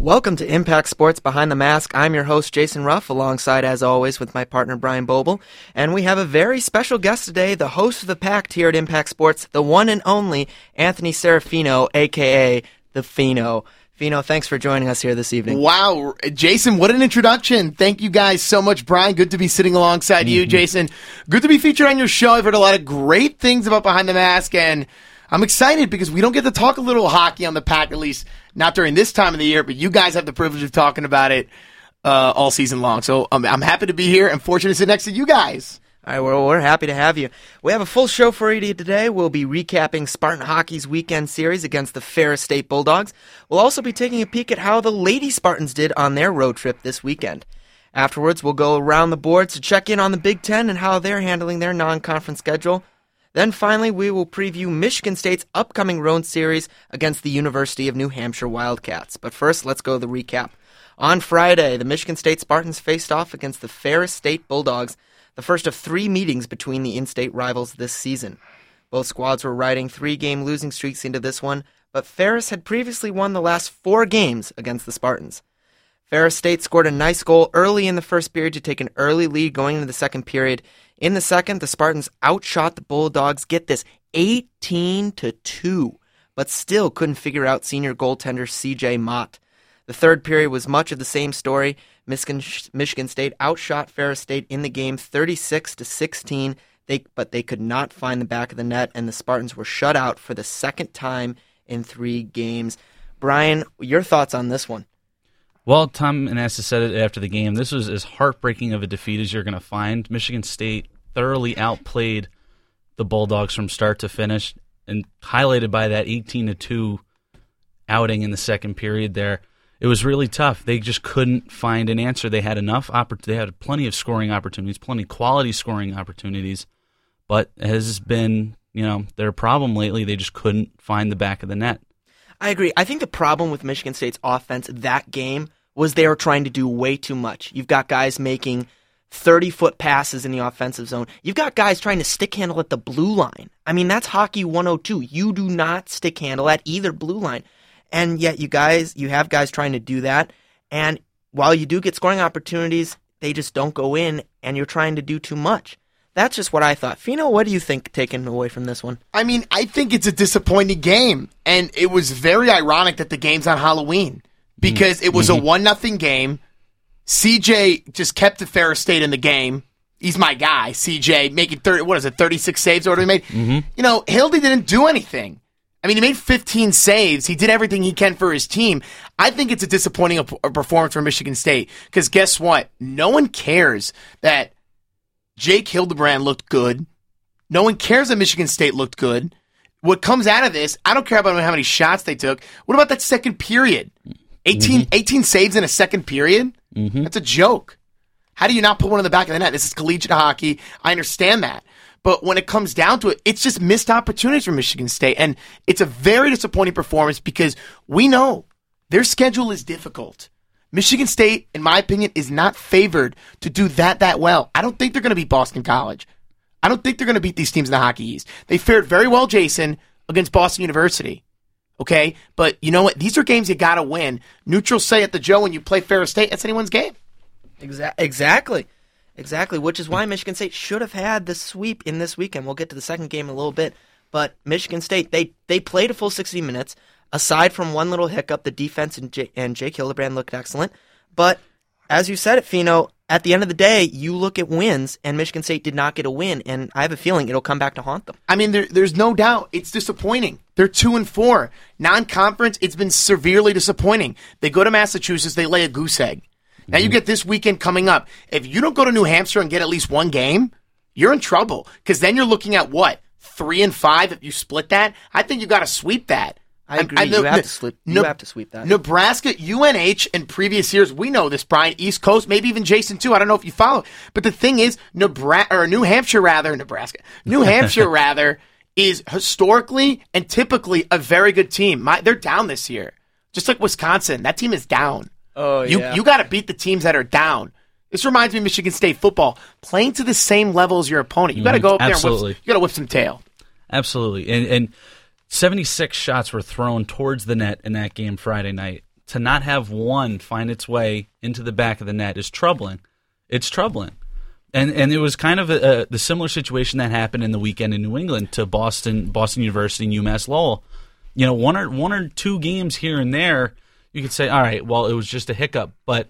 Welcome to Impact Sports Behind the Mask. I'm your host, Jason Ruff, alongside, as always, with my partner, Brian Boble. And we have a very special guest today, the host of the Pact here at Impact Sports, the one and only Anthony Serafino, aka The Fino. Fino, thanks for joining us here this evening. Wow, Jason, what an introduction. Thank you guys so much, Brian. Good to be sitting alongside mm-hmm. you, Jason. Good to be featured on your show. I've heard a lot of great things about Behind the Mask, and I'm excited because we don't get to talk a little hockey on the pack, at least not during this time of the year, but you guys have the privilege of talking about it uh, all season long. So I'm happy to be here and fortunate to sit next to you guys. All right, well, we're happy to have you. We have a full show for you today. We'll be recapping Spartan Hockey's weekend series against the Ferris State Bulldogs. We'll also be taking a peek at how the Lady Spartans did on their road trip this weekend. Afterwards, we'll go around the board to check in on the Big Ten and how they're handling their non conference schedule. Then finally, we will preview Michigan State's upcoming road series against the University of New Hampshire Wildcats. But first, let's go to the recap. On Friday, the Michigan State Spartans faced off against the Ferris State Bulldogs, the first of three meetings between the in state rivals this season. Both squads were riding three game losing streaks into this one, but Ferris had previously won the last four games against the Spartans. Ferris State scored a nice goal early in the first period to take an early lead going into the second period, in the second, the Spartans outshot the Bulldogs, get this, 18 to 2, but still couldn't figure out senior goaltender CJ Motte. The third period was much of the same story. Michigan, Michigan State outshot Ferris State in the game 36 to 16, they, but they could not find the back of the net, and the Spartans were shut out for the second time in three games. Brian, your thoughts on this one? Well, Tom Anastos said it after the game. This was as heartbreaking of a defeat as you're going to find. Michigan State thoroughly outplayed the Bulldogs from start to finish, and highlighted by that 18 to two outing in the second period. There, it was really tough. They just couldn't find an answer. They had enough. Oppor- they had plenty of scoring opportunities, plenty quality scoring opportunities, but has been you know their problem lately. They just couldn't find the back of the net. I agree. I think the problem with Michigan State's offense that game was they were trying to do way too much. You've got guys making 30 foot passes in the offensive zone. You've got guys trying to stick handle at the blue line. I mean, that's hockey 102. You do not stick handle at either blue line. And yet you guys, you have guys trying to do that. And while you do get scoring opportunities, they just don't go in and you're trying to do too much. That's just what I thought. Fino, what do you think taken away from this one? I mean, I think it's a disappointing game, and it was very ironic that the game's on Halloween because it was mm-hmm. a one nothing game. CJ just kept the Ferris State in the game. He's my guy, CJ, making thirty. What is it, thirty six saves? Or what he made? Mm-hmm. You know, Hildy didn't do anything. I mean, he made 15 saves. He did everything he can for his team. I think it's a disappointing performance for Michigan State because guess what? No one cares that Jake Hildebrand looked good. No one cares that Michigan State looked good. What comes out of this, I don't care about how many shots they took. What about that second period? 18, mm-hmm. 18 saves in a second period? Mm-hmm. That's a joke. How do you not put one in the back of the net? This is collegiate hockey. I understand that. But when it comes down to it, it's just missed opportunities for Michigan State. And it's a very disappointing performance because we know their schedule is difficult. Michigan State, in my opinion, is not favored to do that that well. I don't think they're going to beat Boston College. I don't think they're going to beat these teams in the Hockey East. They fared very well, Jason, against Boston University. Okay, but you know what? These are games you got to win. Neutral say at the Joe when you play Ferris State. That's anyone's game. Exa- exactly, exactly. Which is why Michigan State should have had the sweep in this weekend. We'll get to the second game in a little bit, but Michigan State they they played a full sixty minutes aside from one little hiccup, the defense and, J- and Jake Hildebrand looked excellent. But as you said it, Fino, at the end of the day, you look at wins, and Michigan State did not get a win, and I have a feeling it'll come back to haunt them. I mean, there, there's no doubt it's disappointing. They're two and four, non-conference. It's been severely disappointing. They go to Massachusetts, they lay a goose egg. Now mm-hmm. you get this weekend coming up. If you don't go to New Hampshire and get at least one game, you're in trouble because then you're looking at what three and five. If you split that, I think you got to sweep that. I agree. I, I, you, have to sweep, you have to sweep that. Nebraska, UNH, and previous years, we know this, Brian, East Coast, maybe even Jason too. I don't know if you follow. But the thing is, Nebraska, or New Hampshire rather, Nebraska, New Hampshire rather, is historically and typically a very good team. My, they're down this year. Just like Wisconsin, that team is down. Oh, yeah. You, you got to beat the teams that are down. This reminds me of Michigan State football. Playing to the same level as your opponent. You got to mm-hmm. go up Absolutely. there and whip, you got to whip some tail. Absolutely. And, and 76 shots were thrown towards the net in that game Friday night to not have one find its way into the back of the net is troubling. It's troubling. And and it was kind of a, a, the similar situation that happened in the weekend in New England to Boston Boston University and UMass Lowell. You know, one or one or two games here and there, you could say, all right, well, it was just a hiccup. But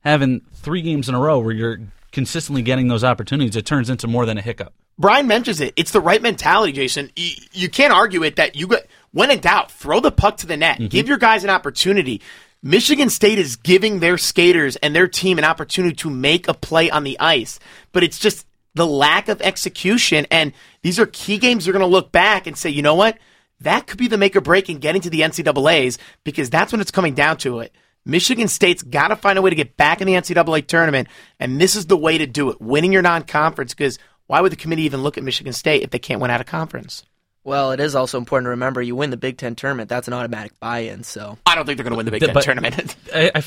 having three games in a row where you're consistently getting those opportunities, it turns into more than a hiccup. Brian mentions it. It's the right mentality, Jason. You, you can't argue it that you got when in doubt, throw the puck to the net. Mm-hmm. Give your guys an opportunity. Michigan State is giving their skaters and their team an opportunity to make a play on the ice, but it's just the lack of execution. And these are key games you're going to look back and say, you know what? That could be the make or break in getting to the NCAA's because that's when it's coming down to it. Michigan State's got to find a way to get back in the NCAA tournament, and this is the way to do it winning your non conference because why would the committee even look at Michigan State if they can't win out of conference? Well, it is also important to remember you win the Big Ten tournament. That's an automatic buy-in. So I don't think they're going to win the Big Ten but, tournament. I, I,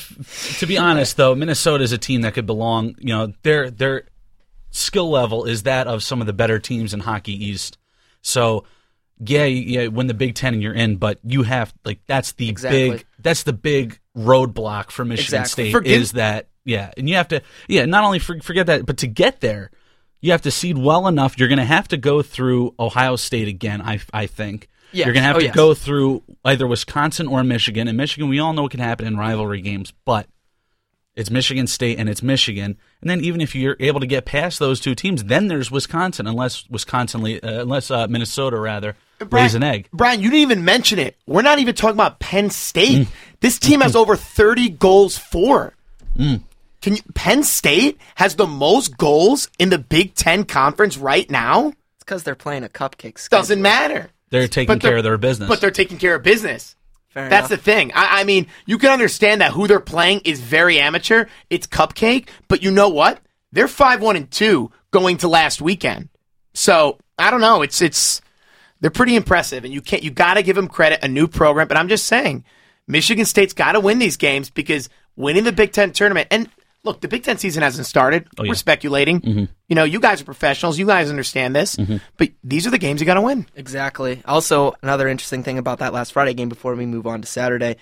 to be honest, though, Minnesota is a team that could belong. You know, their their skill level is that of some of the better teams in Hockey East. So yeah, yeah, win the Big Ten and you're in, but you have like that's the exactly. big that's the big roadblock for Michigan exactly. State Forget- is that yeah, and you have to yeah not only for, forget that, but to get there you have to seed well enough. You're going to have to go through Ohio State again. I I think. Yes. You're going to have oh, to yes. go through either Wisconsin or Michigan. And Michigan, we all know what can happen in rivalry games, but it's Michigan State and it's Michigan. And then even if you're able to get past those two teams, then there's Wisconsin, unless Wisconsin, uh, unless uh, Minnesota rather Brian, lays an egg. Brian, you didn't even mention it. We're not even talking about Penn State. Mm. This team has over 30 goals for. Mm. Can you, Penn State has the most goals in the Big Ten conference right now? It's because they're playing a cupcake. Schedule. Doesn't matter. They're taking but care of their business. But they're taking care of business. Fair That's enough. the thing. I, I, mean, you can understand that who they're playing is very amateur. It's cupcake, but you know what? They're five one and two going to last weekend. So I don't know. It's it's they're pretty impressive, and you can't you got to give them credit. A new program, but I'm just saying, Michigan State's got to win these games because winning the Big Ten tournament and look, the Big Ten season hasn't started. Oh, yeah. We're speculating. Mm-hmm. You know, you guys are professionals. You guys understand this. Mm-hmm. But these are the games you got to win. Exactly. Also, another interesting thing about that last Friday game before we move on to Saturday.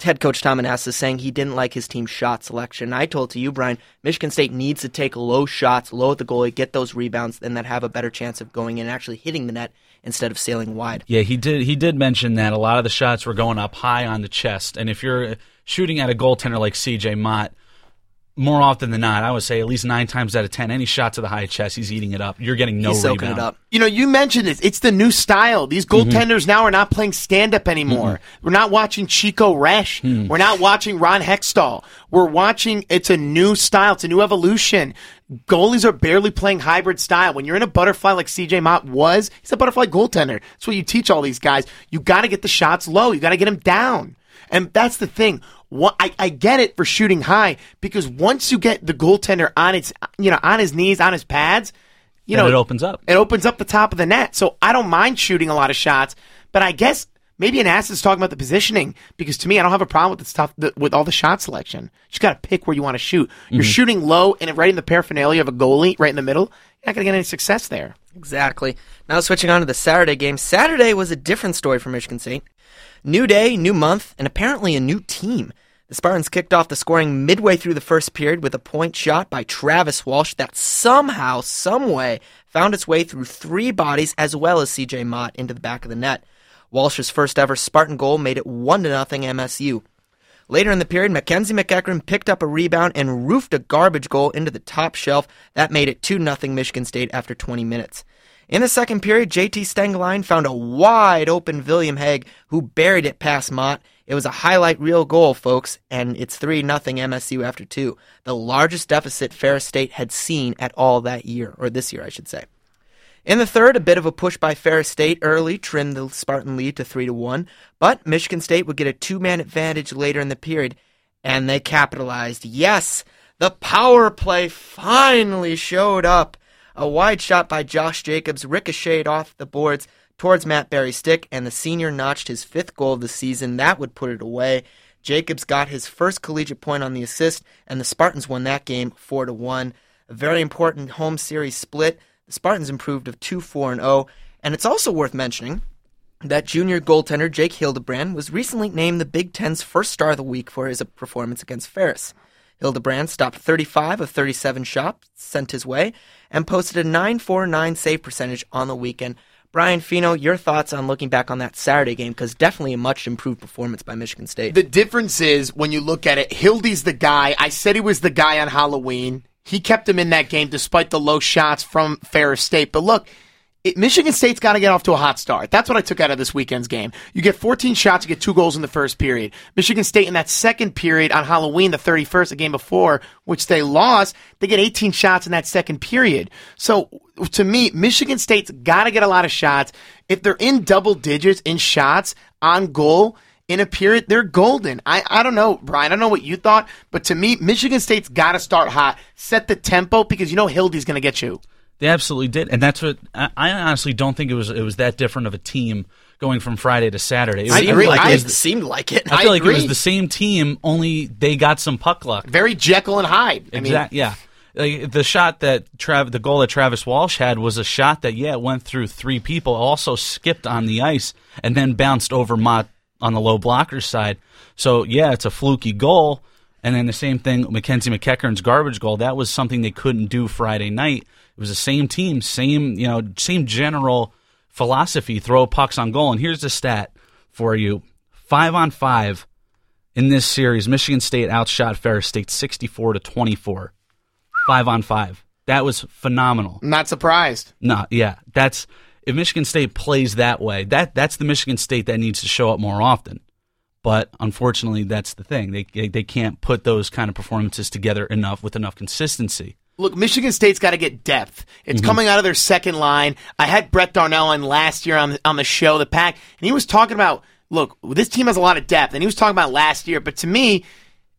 Head coach Tom Meneses is saying he didn't like his team's shot selection. I told to you, Brian, Michigan State needs to take low shots, low at the goalie, get those rebounds, and that have a better chance of going in and actually hitting the net instead of sailing wide. Yeah, he did. He did mention that a lot of the shots were going up high on the chest, and if you're shooting at a goaltender like C.J. Motte, more often than not, I would say at least nine times out of ten, any shot to the high chest, he's eating it up. You're getting no he's rebound. it up. You know, you mentioned it. It's the new style. These mm-hmm. goaltenders mm-hmm. now are not playing stand up anymore. Mm-hmm. We're not watching Chico Resch. Mm. We're not watching Ron Hextall. We're watching. It's a new style. It's a new evolution. Goalies are barely playing hybrid style. When you're in a butterfly like CJ Motte was, he's a butterfly goaltender. That's what you teach all these guys. You got to get the shots low. You got to get them down. And that's the thing. What, I, I get it for shooting high because once you get the goaltender on its, you know, on his knees, on his pads, you then know, it opens up. It opens up the top of the net. So I don't mind shooting a lot of shots, but I guess maybe Anastos is talking about the positioning because to me, I don't have a problem with the stuff that, with all the shot selection. You just got to pick where you want to shoot. You're mm-hmm. shooting low and right in the paraphernalia of a goalie, right in the middle. You're not going to get any success there. Exactly. Now switching on to the Saturday game. Saturday was a different story for Michigan State. New day, new month, and apparently a new team. The Spartans kicked off the scoring midway through the first period with a point shot by Travis Walsh that somehow, someway, found its way through three bodies as well as CJ Motte into the back of the net. Walsh's first ever Spartan goal made it 1 0 MSU. Later in the period, Mackenzie MacEachern picked up a rebound and roofed a garbage goal into the top shelf. That made it 2 0 Michigan State after 20 minutes. In the second period, JT Stengelein found a wide open William Haag who buried it past Motte. It was a highlight reel goal, folks, and it's 3 0 MSU after two, the largest deficit Ferris State had seen at all that year, or this year, I should say. In the third, a bit of a push by Ferris State early trimmed the Spartan lead to 3 to 1, but Michigan State would get a two man advantage later in the period, and they capitalized. Yes, the power play finally showed up. A wide shot by Josh Jacobs ricocheted off the boards towards Matt Berry's stick, and the senior notched his fifth goal of the season. That would put it away. Jacobs got his first collegiate point on the assist, and the Spartans won that game four to one. A very important home series split. The Spartans improved of two four and zero, oh. and it's also worth mentioning that junior goaltender Jake Hildebrand was recently named the Big Ten's first star of the week for his performance against Ferris. Hildebrand stopped 35 of 37 shots sent his way and posted a 949 save percentage on the weekend. Brian Fino, your thoughts on looking back on that Saturday game because definitely a much improved performance by Michigan State. The difference is when you look at it, Hildy's the guy. I said he was the guy on Halloween. He kept him in that game despite the low shots from Ferris State. But look, it, Michigan State's got to get off to a hot start. That's what I took out of this weekend's game. You get 14 shots, you get two goals in the first period. Michigan State in that second period on Halloween, the 31st, the game before, which they lost, they get 18 shots in that second period. So to me, Michigan State's got to get a lot of shots. If they're in double digits in shots on goal, in a period, they're golden. I, I don't know, Brian. I don't know what you thought, but to me, Michigan State's got to start hot, set the tempo because you know Hildy's going to get you. They absolutely did, and that's what I, I honestly don't think it was. It was that different of a team going from Friday to Saturday. It, I agree. Like it, seemed like it. I feel I like it was the same team, only they got some puck luck. Very Jekyll and Hyde. I mean, yeah. Like, the shot that Trav, the goal that Travis Walsh had was a shot that yeah went through three people, also skipped on the ice and then bounced over Motte on the low blocker side. So yeah, it's a fluky goal. And then the same thing, Mackenzie MacEachern's garbage goal. That was something they couldn't do Friday night. It was the same team, same you know, same general philosophy. Throw pucks on goal. And here's the stat for you: five on five in this series. Michigan State outshot Ferris State sixty-four to twenty-four five on five. That was phenomenal. I'm not surprised. No, yeah, that's if Michigan State plays that way, that that's the Michigan State that needs to show up more often. But unfortunately, that's the thing. They, they can't put those kind of performances together enough with enough consistency. Look, Michigan State's got to get depth. It's mm-hmm. coming out of their second line. I had Brett Darnell on last year on the, on the show, the pack, and he was talking about, look, this team has a lot of depth, and he was talking about last year. But to me,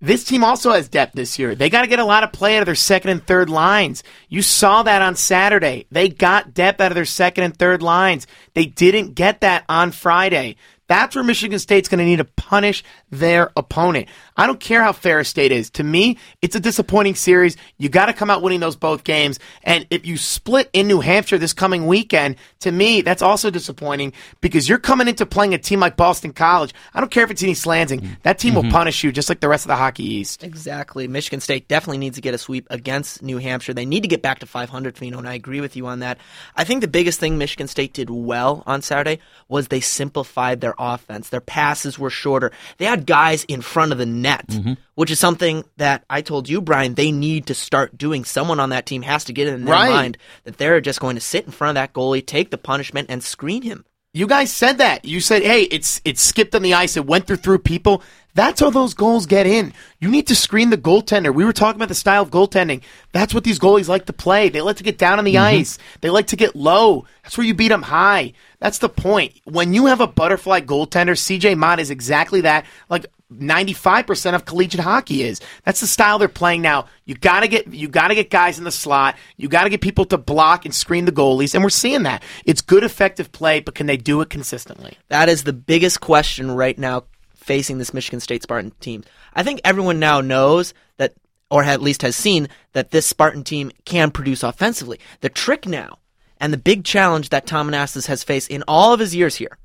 this team also has depth this year. They got to get a lot of play out of their second and third lines. You saw that on Saturday. They got depth out of their second and third lines. They didn't get that on Friday. That's where Michigan State's going to need to punish their opponent. I don't care how Ferris State is. To me, it's a disappointing series. You got to come out winning those both games. And if you split in New Hampshire this coming weekend, to me, that's also disappointing because you're coming into playing a team like Boston College. I don't care if it's in East Lansing. Mm-hmm. That team will mm-hmm. punish you just like the rest of the Hockey East. Exactly. Michigan State definitely needs to get a sweep against New Hampshire. They need to get back to 500, Fino, and I agree with you on that. I think the biggest thing Michigan State did well on Saturday was they simplified their offense. Their passes were shorter. They had guys in front of the net, mm-hmm. which is something that I told you, Brian, they need to start doing. Someone on that team has to get it in their Right. mind that they're just going to sit in front of that goalie, take the punishment, and screen him. You guys said that. You said, "Hey, it's it skipped on the ice. It went through through people." That's how those goals get in. You need to screen the goaltender. We were talking about the style of goaltending. That's what these goalies like to play. They like to get down on the mm-hmm. ice. They like to get low. That's where you beat them high. That's the point. When you have a butterfly goaltender, CJ Motte is exactly that. Like 95% of collegiate hockey is. That's the style they're playing now. You got to get you got to get guys in the slot. You got to get people to block and screen the goalies and we're seeing that. It's good effective play, but can they do it consistently? That is the biggest question right now facing this Michigan State Spartan team. I think everyone now knows that, or at least has seen, that this Spartan team can produce offensively. The trick now, and the big challenge that Tom Anastos has faced in all of his years here,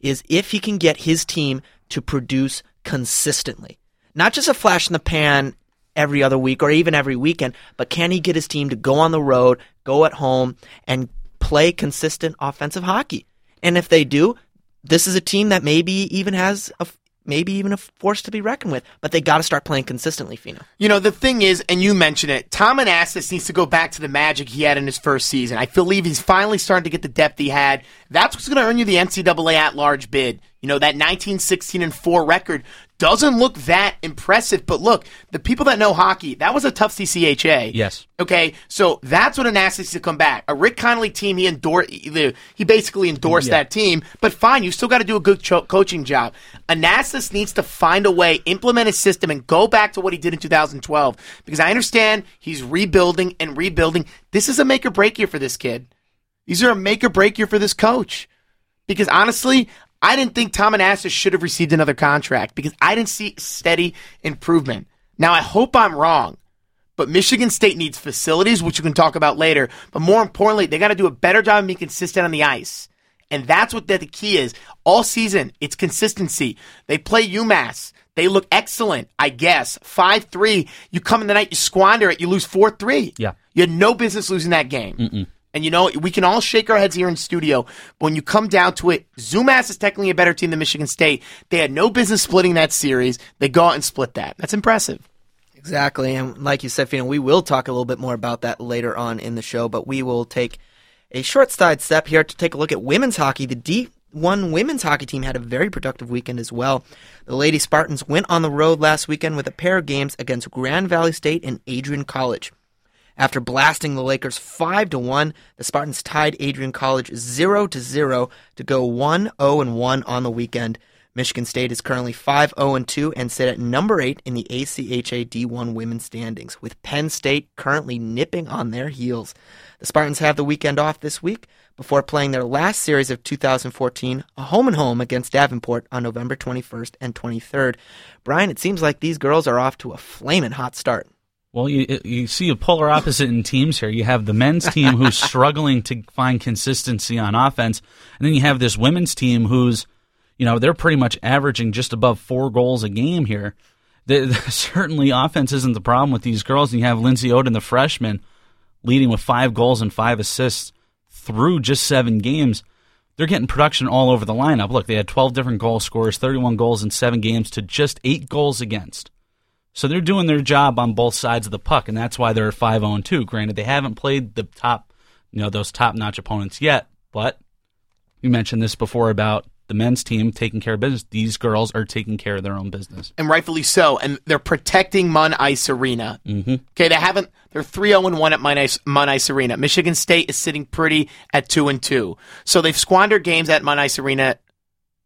is if he can get his team to produce consistently. Not just a flash in the pan every other week or even every weekend, but can he get his team to go on the road, go at home, and play consistent offensive hockey? And if they do, this is a team that maybe even has a maybe even a force to be reckoned with. But they got to start playing consistently, Fino. You know, the thing is, and you mentioned it, Tom Anastos needs to go back to the magic he had in his first season. I believe he's finally starting to get the depth he had. That's what's going to earn you the NCAA at large bid. You know, that 1916 and 4 record doesn't look that impressive, but look, the people that know hockey, that was a tough CCHA. Yes. Okay, so that's what Anastos needs to come back. A Rick Comley team, he endorsed, he basically endorsed that team, but fine, you still got to do a good cho- coaching job. Anastos needs to find a way, implement his system, and go back to what he did in 2012. Because I understand he's rebuilding and rebuilding. This is a make or break year for this kid. These are a make or break year for this coach. Because honestly, I didn't think Tom Anastos should have received another contract because I didn't see steady improvement. Now, I hope I'm wrong, but Michigan State needs facilities, which we can talk about later. But more importantly, they got to do a better job of being consistent on the ice. And that's what the, the key is. All season, it's consistency. They play UMass. They look excellent, I guess. 5 3. You come in the night, you squander it, you lose 4 3. Yeah. You had no business losing that game. And you know, we can all shake our heads here in studio, but when you come down to it, UMass is technically a better team than Michigan State. They had no business splitting that series. They go out and split that. That's impressive. Exactly. And like you said, Fino, we will talk a little bit more about that later on in the show, but we will take a short side step here to take a look at women's hockey. The D1 women's hockey team had a very productive weekend as well. The Lady Spartans went on the road last weekend with a pair of games against Grand Valley State and Adrian College. After blasting the Lakers 5 to 1, the Spartans tied Adrian College 0 to 0 to go 1 0 and 1 on the weekend. Michigan State is currently 5 0 and 2 and sit at number 8 in the ACHA D1 women's standings, with Penn State currently nipping on their heels. The Spartans have the weekend off this week before playing their last series of 2014, a home and home against Davenport on November 21st and 23rd. Brian, it seems like these girls are off to a flaming hot start. Well, you you see a polar opposite in teams here. You have the men's team who's struggling to find consistency on offense, and then you have this women's team who's, you know, they're pretty much averaging just above four goals a game here. Certainly, offense isn't the problem with these girls. And you have Lindsay Oden, the freshman, leading with five goals and five assists through just seven games. They're getting production all over the lineup. Look, they had 12 different goal scorers, 31 goals in seven games to just eight goals against. So they're doing their job on both sides of the puck, and that's why they're 5 0 2. Granted, they haven't played the top, you know, those top notch opponents yet, but we mentioned this before about the men's team taking care of business. These girls are taking care of their own business. and rightfully so. And they're protecting Munn Ice Arena. Mm-hmm. Okay, they haven't. They're three zero and one at Munn Ice, Munn Ice Arena. Michigan State is sitting pretty at two and two. So they've squandered games at Munn Ice Arena.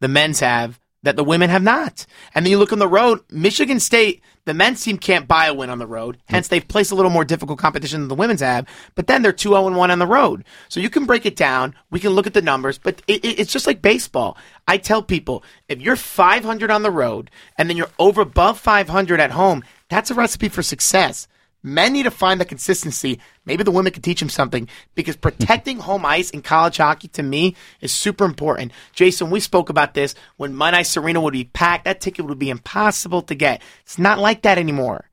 The men's have that the women have not. And then you look on the road. Michigan State, the men's team can't buy a win on the road. Hence, hmm. they've placed a little more difficult competition than the women's have. But then they're two zero and one on the road. So you can break it down. We can look at the numbers, but it, it, it's just like baseball. I tell people if you're 500 on the road and then you're over above 500 at home, that's a recipe for success. Men need to find the consistency. Maybe the women can teach them something because protecting home ice in college hockey to me is super important. Jason, we spoke about this when Munn Ice Arena would be packed. That ticket would be impossible to get. It's not like that anymore.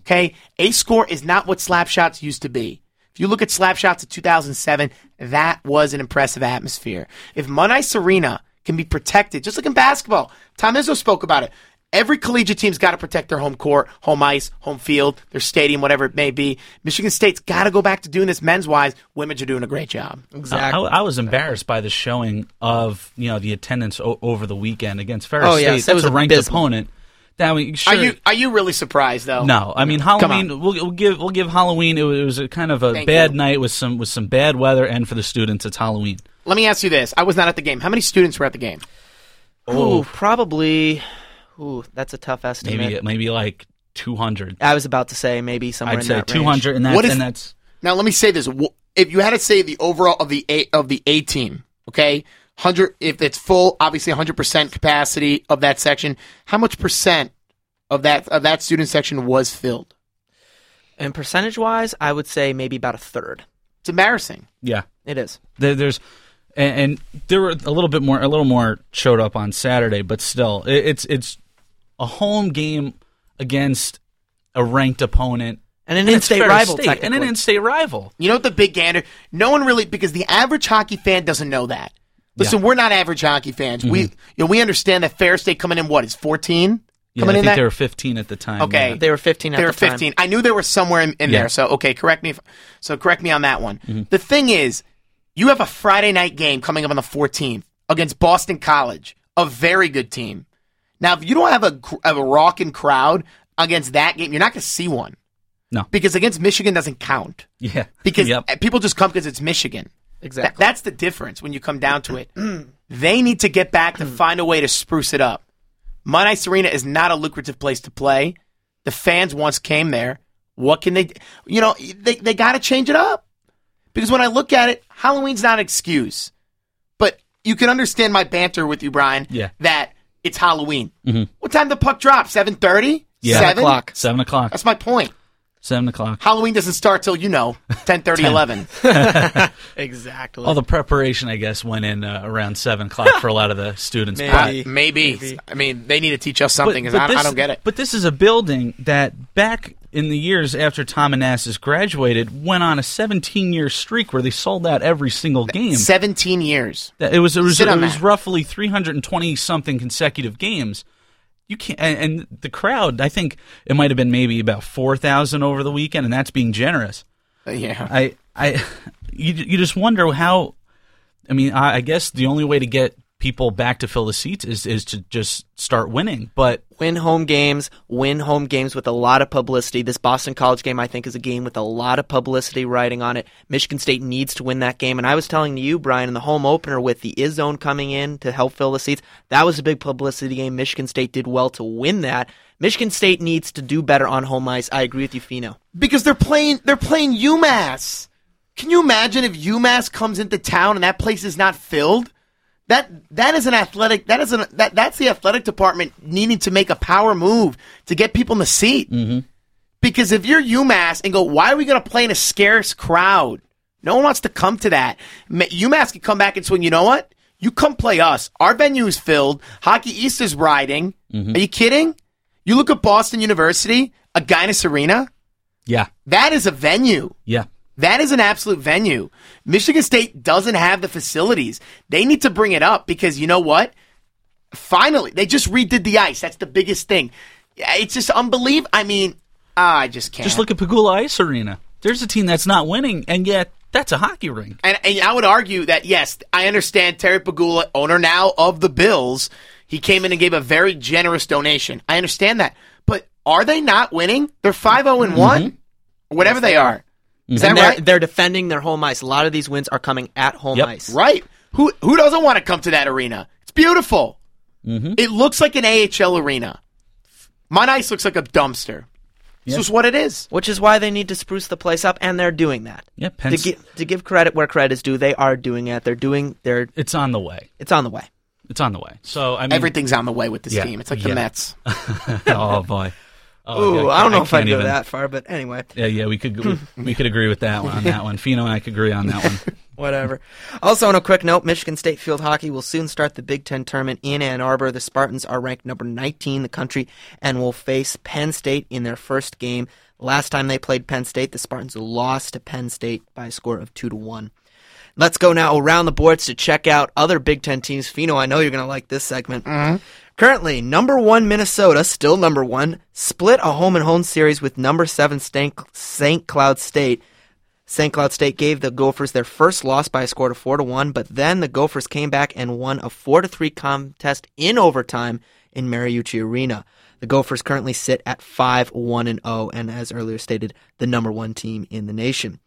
Okay, a score is not what slap shots used to be. If you look at slap shots of 2007, that was an impressive atmosphere. If Munn Ice Arena can be protected, just like in basketball, Tom Izzo spoke about it. Every collegiate team's got to protect their home court, home ice, home field, their stadium, whatever it may be. Michigan State's got to go back to doing this men's wise. Women's are doing a great job. Exactly. I, I was embarrassed by the showing of you know the attendance o- over the weekend against Ferris Oh, State. yes, it That's was a ranked abysmal. opponent. That we sure, Are you are you really surprised though? No, I mean Halloween. We'll, we'll give we'll give Halloween. It was, it was a kind of a Thank bad you. night with some with some bad weather, and for the students, it's Halloween. Let me ask you this: I was not at the game. How many students were at the game? Ooh, probably. Ooh, that's a tough estimate. Maybe maybe like two hundred. I was about to say maybe somewhere I'd in say that two range. and that's What if- and that's Now, let me say this: if you had to say the overall of the A of the A team, okay, hundred if it's full, obviously hundred percent capacity of that section. How much percent of that of that student section was filled? And percentage wise, I would say maybe about a third. It's embarrassing. yeah. It is. There, there's and, and there were a little bit more a little more showed up on Saturday, but still, it, it's it's a home game against a ranked opponent. And an And in-state rival, State, and an in-state rival. You know what the big gander? No one really because the average hockey fan doesn't know that. Listen, we're not average hockey fans. We you know we understand that Fair State coming in what is fourteen Yeah, coming I in think that they were 15 at the time. Okay. yeah. They were 15 at they were the time. 15. I knew they were somewhere in, in Yeah. there. So okay, correct me. If, so correct me on that one. Mm-hmm. The thing is, you have a Friday night game coming up on the 14th against Boston College, a very good team. Now, if you don't have a have a rocking crowd against that game, you're not going to see one. No. because against Michigan doesn't count Yeah. because Yep. Eh, people just come because it's Michigan. That- Exactly. that's the difference when you come down to it. they need to get back to find a way to spruce it up. Munn Ice Arena is not a lucrative place to play. The fans once came there. What can they? You know, they they got to change it up because when I look at it, Halloween's not an excuse. But you can understand my banter with you, Brian. Yeah. That it's Halloween. What time the puck drop? Seven thirty. Yeah. Seven o'clock. Seven o'clock. That's my point. Seven o'clock. Halloween doesn't start till you know 10, 11. Exactly. All the preparation, I guess, went in uh, around seven o'clock for a lot of the students. Maybe. Maybe. Maybe. I mean, they need to teach us something. 'cause I, I this- don't get it. But this is a building that back in the years after Tom Anastos graduated went on a 17 year streak where they sold out every single game. 17 years. It was it was, it was roughly 320 something consecutive games. You can't and, and the crowd. I think it might have been maybe about 4,000 over the weekend, and that's being generous. Uh, yeah. I I you you just wonder how. I mean, I, I guess the only way to get people back to fill the seats is is to just start winning. But win home games, win home games with a lot of publicity. This Boston College game, I think, is a game with a lot of publicity riding on it. Michigan State needs to win that game. And I was telling you, Brian, in the home opener with the Izzone coming in to help fill the seats, that was a big publicity game. Michigan State did well to win that. Michigan State needs to do better on home ice. I agree with you, Fino. because they're playing they're playing UMass. Can you imagine if UMass comes into town and that place is not filled? That that is an athletic that is an that that's the athletic department needing to make a power move to get people in the seat. Mm-hmm. Because if you're UMass and go, why are we going to play in a scarce crowd? No one wants to come to that. Ma- UMass can come back and swing. You know what? You come play us. Our venue is filled. Hockey East is riding. Are you kidding? You look at Boston University, Agganis Arena. yeah, That is a venue. yeah. That is an absolute venue. Michigan State doesn't have the facilities. They need to bring it up because you know what? Finally, they just redid the ice. That's the biggest thing. It's just unbelievable. I mean, ah, I just can't. Just look at Pegula Ice Arena. There's a team that's not winning, and yet that's a hockey rink. And, and I would argue that yes, I understand Terry Pegula, owner now of the Bills. He came in and gave a very generous donation. I understand that, but are they not winning? They're five zero and one, whatever they are. Is that And they're, right? they're defending their home ice. A lot of these wins are coming at home Yep. ice. Right. Who who doesn't want to come to that arena? It's beautiful. Mm-hmm. It looks like an AHL arena. My ice looks like a dumpster. This is what it is. Which is why they need to spruce the place up, and they're doing that. Yeah, Penn To, gi- to give credit where credit is due, they are doing it. They're doing. They're. it's on the way. It's on the way. It's on the way. So I mean, Everything's on the way with this Yeah. team. It's like Yeah. the Mets. oh boy. Oh, Ooh, yeah, I don't know if I'd can't go even- that far, but anyway, Yeah, yeah, we could we, we could agree with that one on that one. Fino and I could agree on that one. whatever. Also, on a quick note, Michigan State field hockey will soon start the Big Ten tournament in Ann Arbor. The Spartans are ranked number 19 in the country and will face Penn State in their first game. Last time they played Penn State, the Spartans lost to Penn State by a score of two to one. Let's go now around the boards to check out other Big Ten teams. Fino, I know you're going to like this segment. Mm-hmm. Currently, number one Minnesota, still number one, split a home and home series with number seven St. Cloud State. St. Cloud State gave the Gophers their first loss by a score of four to one, but then the Gophers came back and won a four to three contest in overtime in Mariucci Arena. The Gophers currently sit at five one and zero, and as earlier stated, the number one team in the nation.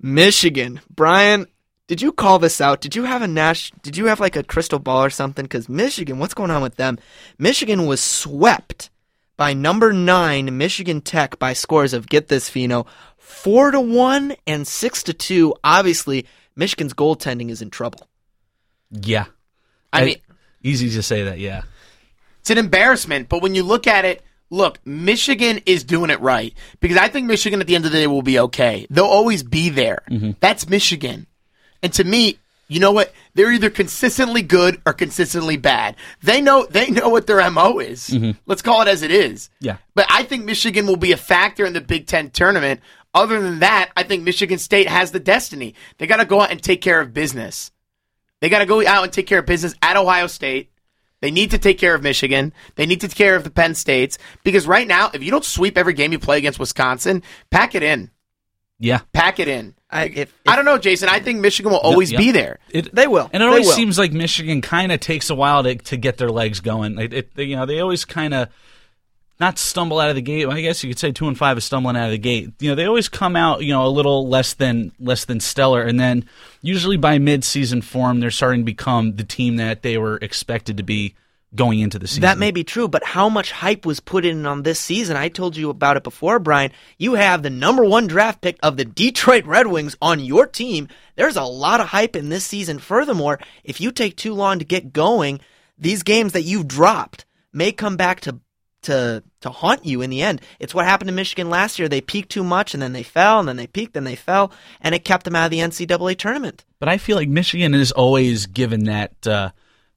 Michigan, Brian, did you call this out? Did you have a Nash? Did you have like a crystal ball or something? Because Michigan, what's going on with them? Michigan was swept by number nine Michigan Tech by scores of get this Fino four to one and six to two. Obviously, Michigan's goaltending is in trouble. Yeah, I mean, easy to say that. Yeah, it's an embarrassment, but when you look at it, look, Michigan is doing it right because I think Michigan at the end of the day will be okay. They'll always be there. Mm-hmm. That's Michigan. And to me, you know what? They're either consistently good or consistently bad. They know they know what their MO is. Mm-hmm. Let's call it as it is. Yeah. But I think Michigan will be a factor in the Big 10 tournament. Other than that, I think Michigan State has the destiny. They got to go out and take care of business. They got to go out and take care of business at Ohio State. They need to take care of Michigan. They need to take care of the Penn States because right now, if you don't sweep every game you play against Wisconsin, pack it in. Yeah. Pack it in. I, if, I don't know, Jason. I think Michigan will always yep. be there. It, They will. and it They always will. seems like Michigan kind of takes a while to to get their legs going. It, it, they- you know, they always kind of not stumble out of the gate. I guess you could say two and five is stumbling out of the gate. You know, they always come out, you know, a little less than less than stellar, and then usually by mid-season form, they're starting to become the team that they were expected to be going into the season. That may be true, but how much hype was put in on this season? I told you about it before, Brian. You have the number one draft pick of the Detroit Red Wings on your team. There's a lot of hype in this season. Furthermore, if you take too long to get going, these games that you've dropped may come back to to to haunt you in the end. It's what happened to Michigan last year. They peaked too much and then they fell and then they peaked and they fell and it kept them out of the NCAA tournament. But I feel like Michigan is always given that. Uh,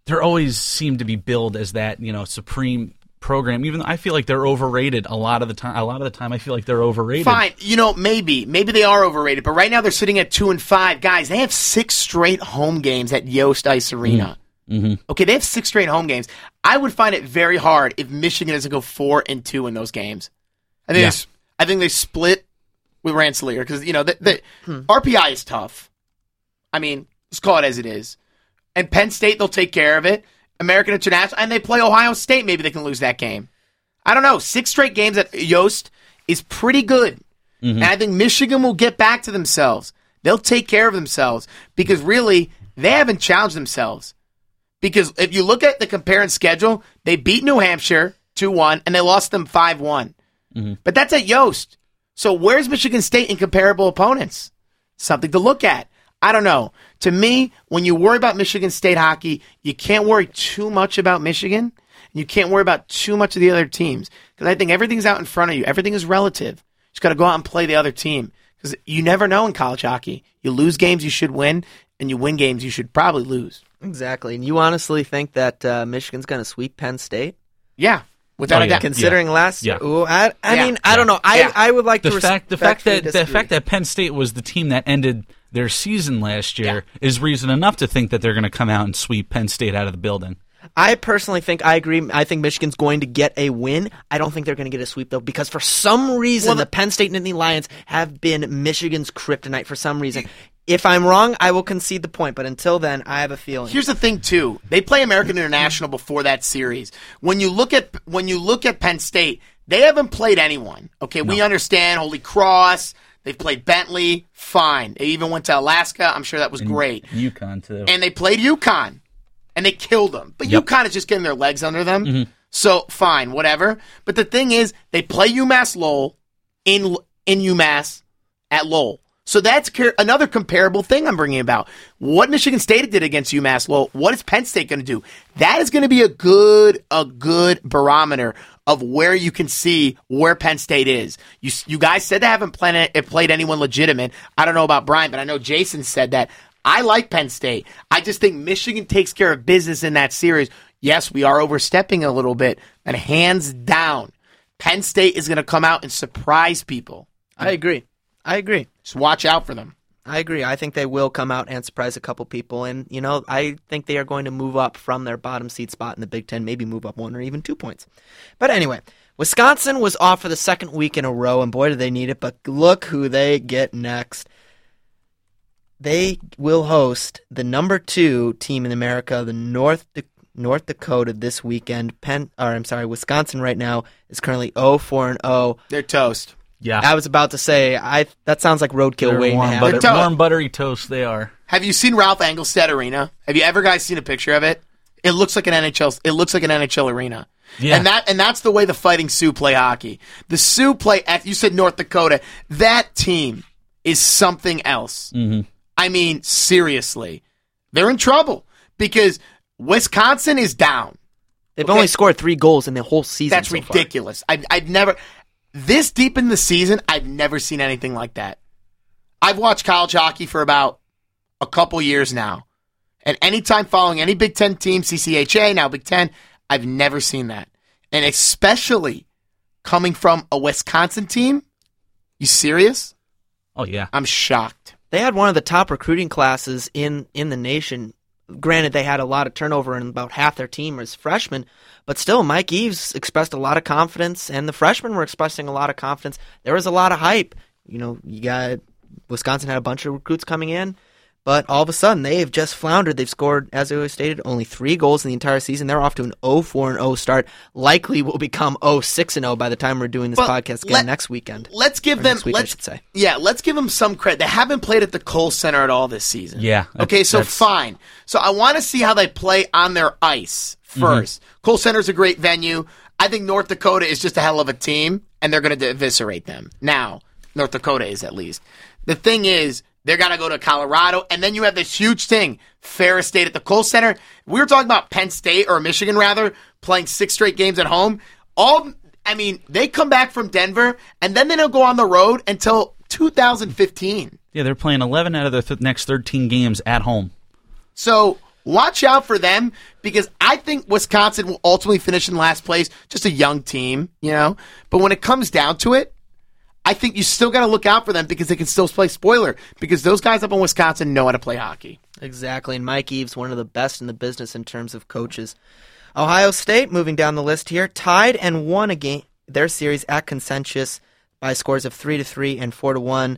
they're always seem to be billed as that you know supreme program. Even though I feel like they're overrated a lot of the time. A lot of the time, I feel like they're overrated. Fine, you know maybe maybe they are overrated, but right now they're sitting at two and five. Guys, they have six straight home games at Yost Ice Arena. Mm-hmm. Okay, they have six straight home games. I would find it very hard if Michigan doesn't go four and two in those games. I think Yeah. they, s- I think they split with Rensselaer because you know the, the RPI is tough. I mean, let's call it as it is. And Penn State, they'll take care of it. American International, and they play Ohio State. Maybe they can lose that game. I don't know. Six straight games at Yost is pretty good. Mm-hmm. And I think Michigan will get back to themselves. They'll take care of themselves because really, they haven't challenged themselves. Because if you look at the comparing schedule, they beat New Hampshire 2 1 and they lost them 5 one mm-hmm. But that's at Yost. So where's Michigan State in comparable opponents? Something to look at. I don't know. To me, when you worry about Michigan State hockey, you can't worry too much about Michigan. You can't worry about too much of the other teams because I think everything's out in front of you. Everything is relative. You just got to go out and play the other team because you never know in college hockey. You lose games you should win, and you win games you should probably lose. Exactly. And you honestly think that uh, Michigan's going to sweep Penn State? Yeah, without Oh, a yeah. doubt. Considering last year, Yeah. Ooh, I, I Yeah. mean, I don't know. I, Yeah. I would like the to fact the fact respectfully that the fact that Penn State was the team that ended their season last year is reason enough to think that they're going to come out and sweep Penn State out of the building. I personally think I agree. I think Michigan's going to get a win. I don't think they're going to get a sweep though, because for some reason Well, the, the- Penn State Nittany Lions have been Michigan's kryptonite for some reason. If I'm wrong, I will concede the point. But until then, I have a feeling. Here's the thing too. They play American International before that series. When you look at when you look at Penn State, they haven't played anyone. Okay, we understand Holy Cross. They've played Bentley, fine. They even went to Alaska. I'm sure that was great. UConn too. And they played UConn, and they killed them. But Yep. UConn is just getting their legs under them. Mm-hmm. So fine, whatever. But the thing is, they play UMass Lowell in in UMass at Lowell. So that's another comparable thing I'm bringing about. What Michigan State did against UMass Lowell, what is Penn State going to do? That is going to be a good a good barometer of where you can see where Penn State is. You you guys said they haven't played played anyone legitimate. I don't know about Brian, but I know Jason said that. I like Penn State. I just think Michigan takes care of business in that series. Yes, we are overstepping a little bit, and hands down, Penn State is going to come out and surprise people. I agree. I agree. Just watch out for them. I agree. I think they will come out and surprise a couple people, and you know, I think they are going to move up from their bottom seed spot in the Big Ten, maybe move up one or even two points. But anyway, Wisconsin was off for the second week in a row, and boy, do they need it. But look who they get next. They will host the number two team in America, the North Da- North Dakota, this weekend. Penn, or I'm sorry, Wisconsin right now is currently 0 4 and 0. They're toast. Yeah, I was about to say, I that sounds like roadkill They're waiting to warm, butter, They're warm buttery toast. They are. Have you seen Ralph Engelstad Arena? Have you ever guys seen a picture of it? It looks like an NHL. It looks like an NHL arena. Yeah. And that and that's the way the Fighting Sioux play hockey. The Sioux play. You said North Dakota. That team is something else. Mm-hmm. I mean, seriously, they're in trouble because Wisconsin is down. They've Okay. only scored three goals in the whole season. That's so far. ridiculous. I, I've never this deep in the season. I've never seen anything like that. I've watched college hockey for about a couple years now, and anytime following any Big Ten team, CCHA now Big Ten, I've never seen that, and especially coming from a Wisconsin team. You serious? Oh yeah. I'm shocked. They had one of the top recruiting classes in in the nation. Granted, they had a lot of turnover, and about half their team was freshmen. But still, Mike Eaves expressed a lot of confidence, and the freshmen were expressing a lot of confidence. There was a lot of hype. You know, you got Wisconsin had a bunch of recruits coming in, but all of a sudden they have just floundered. They've scored, as I always stated, only three goals in the entire season. They're off to an 0-4 and 0 start. Likely will become 0-6 and 0 by the time we're doing this Well, podcast again let- next weekend. Let's give Or them. next week, I let's should say. Yeah, let's give them some credit. They haven't played at the Kohl Center at all this season. Yeah, Okay, so that's- fine. So I want to see how they play on their ice mm-hmm. 1st Kohl Center is a great venue. I think North Dakota is just a hell of a team, and they're going to eviscerate them. Now, North Dakota is at least. The thing is, they're going to go to Colorado, and then you have this huge thing Ferris State at the Kohl Center. We were talking about Penn State, or Michigan rather, playing six straight games at home. all I mean, they come back from Denver and then they don't go on the road until 2015. Yeah, they're playing 11 out of their th- next 13 games at home. So watch out for them because I think Wisconsin will ultimately finish in last place. Just a young team, you know. But when it comes down to it, I think you still got to look out for them because they can still play spoiler because those guys up in Wisconsin know how to play hockey. Exactly, and Mike Eaves, one of the best in the business in terms of coaches. Ohio State, moving down the list here, tied and won a game their series at Canisius by scores of three to three and four to one.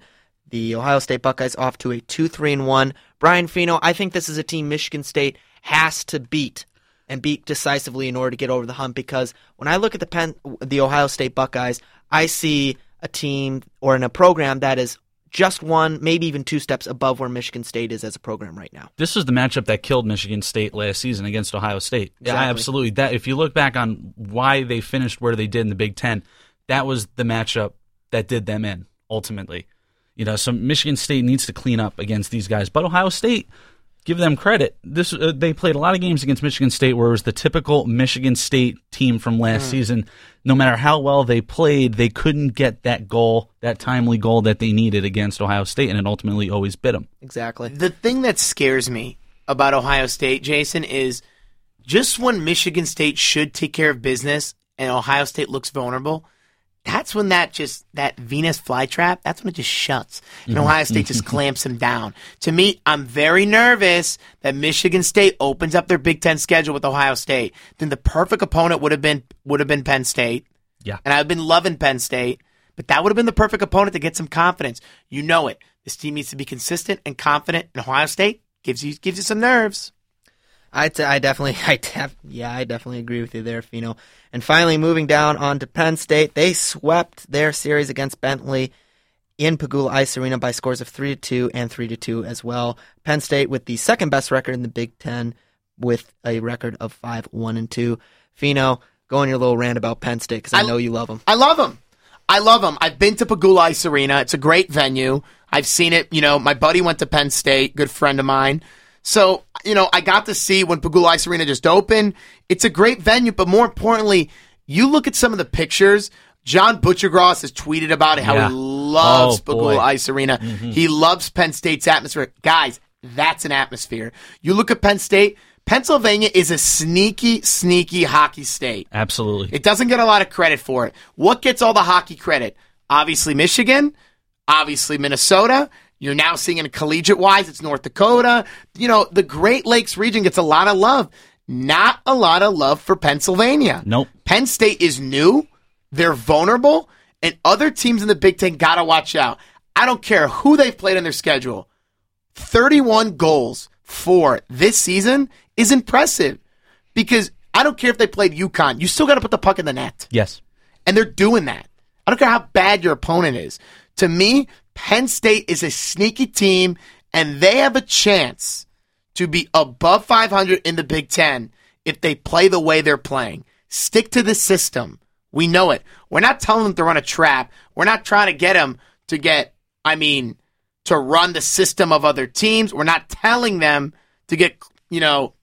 The Ohio State Buckeyes off to a two, three, and one. Brian Fino, I think this is a team Michigan State has to beat and beat decisively in order to get over the hump. Because when I look at the Penn, the Ohio State Buckeyes, I see a team or in a program that is just one, maybe even two steps above where Michigan State is as a program right now. This was the matchup that killed Michigan State last season against Ohio State. Yeah, absolutely. That if you look back on why they finished where they did in the Big Ten, that was the matchup that did them in ultimately. You know, so Michigan State needs to clean up against these guys, but Ohio State, give them credit. This uh, they played a lot of games against Michigan State where it was the typical Michigan State team from last season. No matter how well they played, they couldn't get that goal, that timely goal that they needed against Ohio State, and it ultimately always bit them. Exactly. The thing that scares me about Ohio State, Jason, is just when Michigan State should take care of business and Ohio State looks vulnerable, that's when that just that Venus flytrap, that's when it just shuts. And mm-hmm. Ohio State just mm-hmm. clamps them down. To me, I'm very nervous that Michigan State opens up their Big Ten schedule with Ohio State. Then the perfect opponent would have been would have been Penn State. Yeah. And I've been loving Penn State, but that would have been the perfect opponent to get some confidence. You know it. This team needs to be consistent and confident, and Ohio State gives you gives you some nerves. I, t- I definitely, I def- yeah, I definitely agree with you there, Fino. And finally, moving down on to Penn State, they swept their series against Bentley in Pegula Ice Arena by scores of three to two and three to two as well. Penn State with the second best record in the Big Ten, with a record of five one and two. Fino, go on your little rant about Penn State because I, I- know you love them. I love them. I love them. I've been to Pegula Ice Arena. It's a great venue. I've seen it. You know, my buddy went to Penn State, good friend of mine. So, you know, I got to see when Pegula Ice Arena just opened. It's a great venue, but more importantly, you look at some of the pictures. John Buccigross has tweeted about it, how Yeah. he loves Oh. Pegula Ice Arena. Mm-hmm. He loves Penn State's atmosphere. Guys, that's an atmosphere. You look at Penn State, Pennsylvania is a sneaky, sneaky hockey state. Absolutely. It doesn't get a lot of credit for it. What gets all the hockey credit? Obviously, Michigan, obviously, Minnesota. You're now seeing it collegiate wise, it's North Dakota. You know, the Great Lakes region gets a lot of love. Not a lot of love for Pennsylvania. Nope. Penn State is new, they're vulnerable, and other teams in the Big Ten got to watch out. I don't care who they've played on their schedule. 31 goals for this season is impressive because I don't care if they played UConn. You still got to put the puck in the net. yes. And they're doing that. I don't care how bad your opponent is. To me, Penn State is a sneaky team and they have a chance to be above 500 in the Big Ten if they play the way they're playing. Stick to the system. We know it. We're not telling them to run a trap. We're not trying to get them to get, I mean, to run the system of other teams. We're not telling them to get, you know,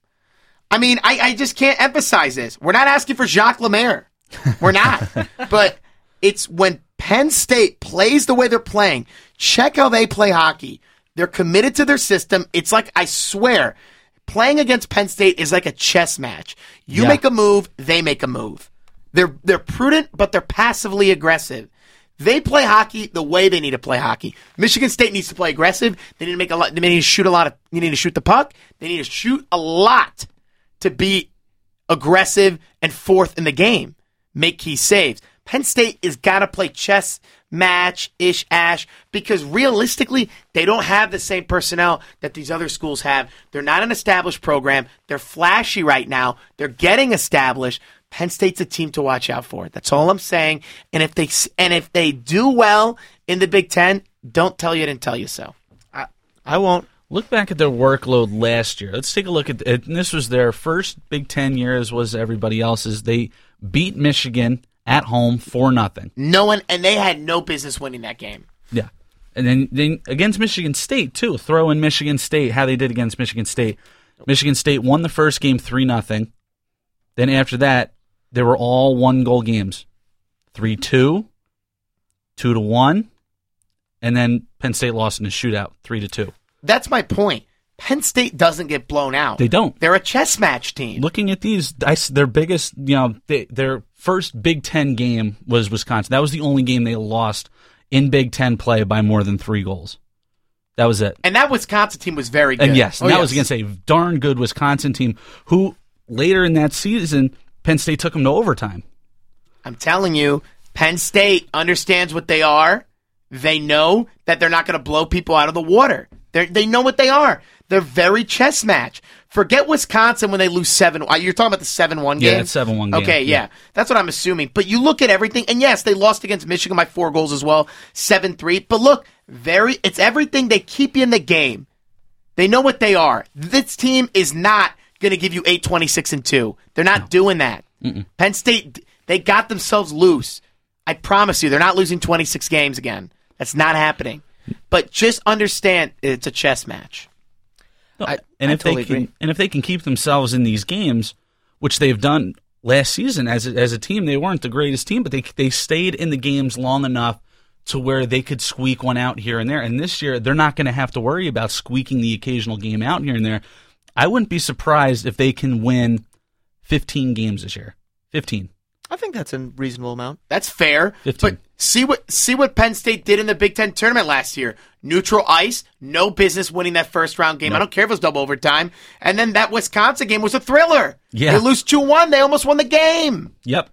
I mean, I, I just can't emphasize this. We're not asking for Jacques Lemaire. We're not. but it's when Penn State plays the way they're playing, check how they play hockey. They're committed to their system. It's like, I swear, playing against Penn State is like a chess match. You Yeah. make a move, they make a move. They're, they're prudent, but they're passively aggressive. They play hockey the way they need to play hockey. Michigan State needs to play aggressive. They need to make a lot. They need to shoot a lot of. They need to shoot the puck. They need to shoot a lot to be aggressive and fourth in the game. Make key saves. Penn State is got to play chess match ish ash because realistically they don't have the same personnel that these other schools have. They're not an established program. They're flashy right now. They're getting established. Penn State's a team to watch out for. That's all I'm saying. And if they and if they do well in the Big Ten, don't tell you I didn't tell you so. I won't. Look back at their workload last year. Let's take a look at it. This was their first Big Ten year, as was everybody else's. They beat Michigan at home for nothing. No one and they had no business winning that game. Yeah. And then, then against Michigan State too. Throw in Michigan State, how they did against Michigan State. Michigan State won the first game three nothing. Then after that, they were all one goal games 3 2, 2 to 1, and then Penn State lost in a shootout 3 to 2. That's my point. Penn State doesn't get blown out. They don't. They're a chess match team. Looking at these, I their biggest, you know, they, their first Big Ten game was Wisconsin. That was the only game they lost in Big Ten play by more than three goals. That was it. and that Wisconsin team was very good. And yes, Oh, and that was against a darn good Wisconsin team who later in that season, Penn State took them to overtime. I'm telling you, Penn State understands what they are. They know that they're not going to blow people out of the water. They they know what they are. They're very chess match. Forget Wisconsin when they lose seven. uh, You're talking about the seven one game. that 7-1 Okay, yeah. yeah. that's what I'm assuming. But you look at everything, and yes, they lost against Michigan by four goals as well, seven three. But look, very it's everything. They keep you in the game. They know what they are. This team is not going to give you 8 26 and 2. They're not doing that. Penn State, they got themselves loose. I promise you, they're not losing 26 games again. That's not happening. But just understand it's a chess match. I- and I if totally they can, agree. and if they can keep themselves in these games, which they've done last season as a, as a team, they weren't the greatest team, but they they stayed in the games long enough to where they could squeak one out here and there. And this year, they're not going to have to worry about squeaking the occasional game out here and there. I wouldn't be surprised if they can win 15 games this year. 15. I think that's a reasonable amount. That's fair. 15. But see what see what Penn State did in the Big Ten tournament last year. Neutral ice, no business winning that first round game. I don't care if it was double overtime. And then that Wisconsin game was a thriller. Yeah. They lose two one. They almost won the game. Yep.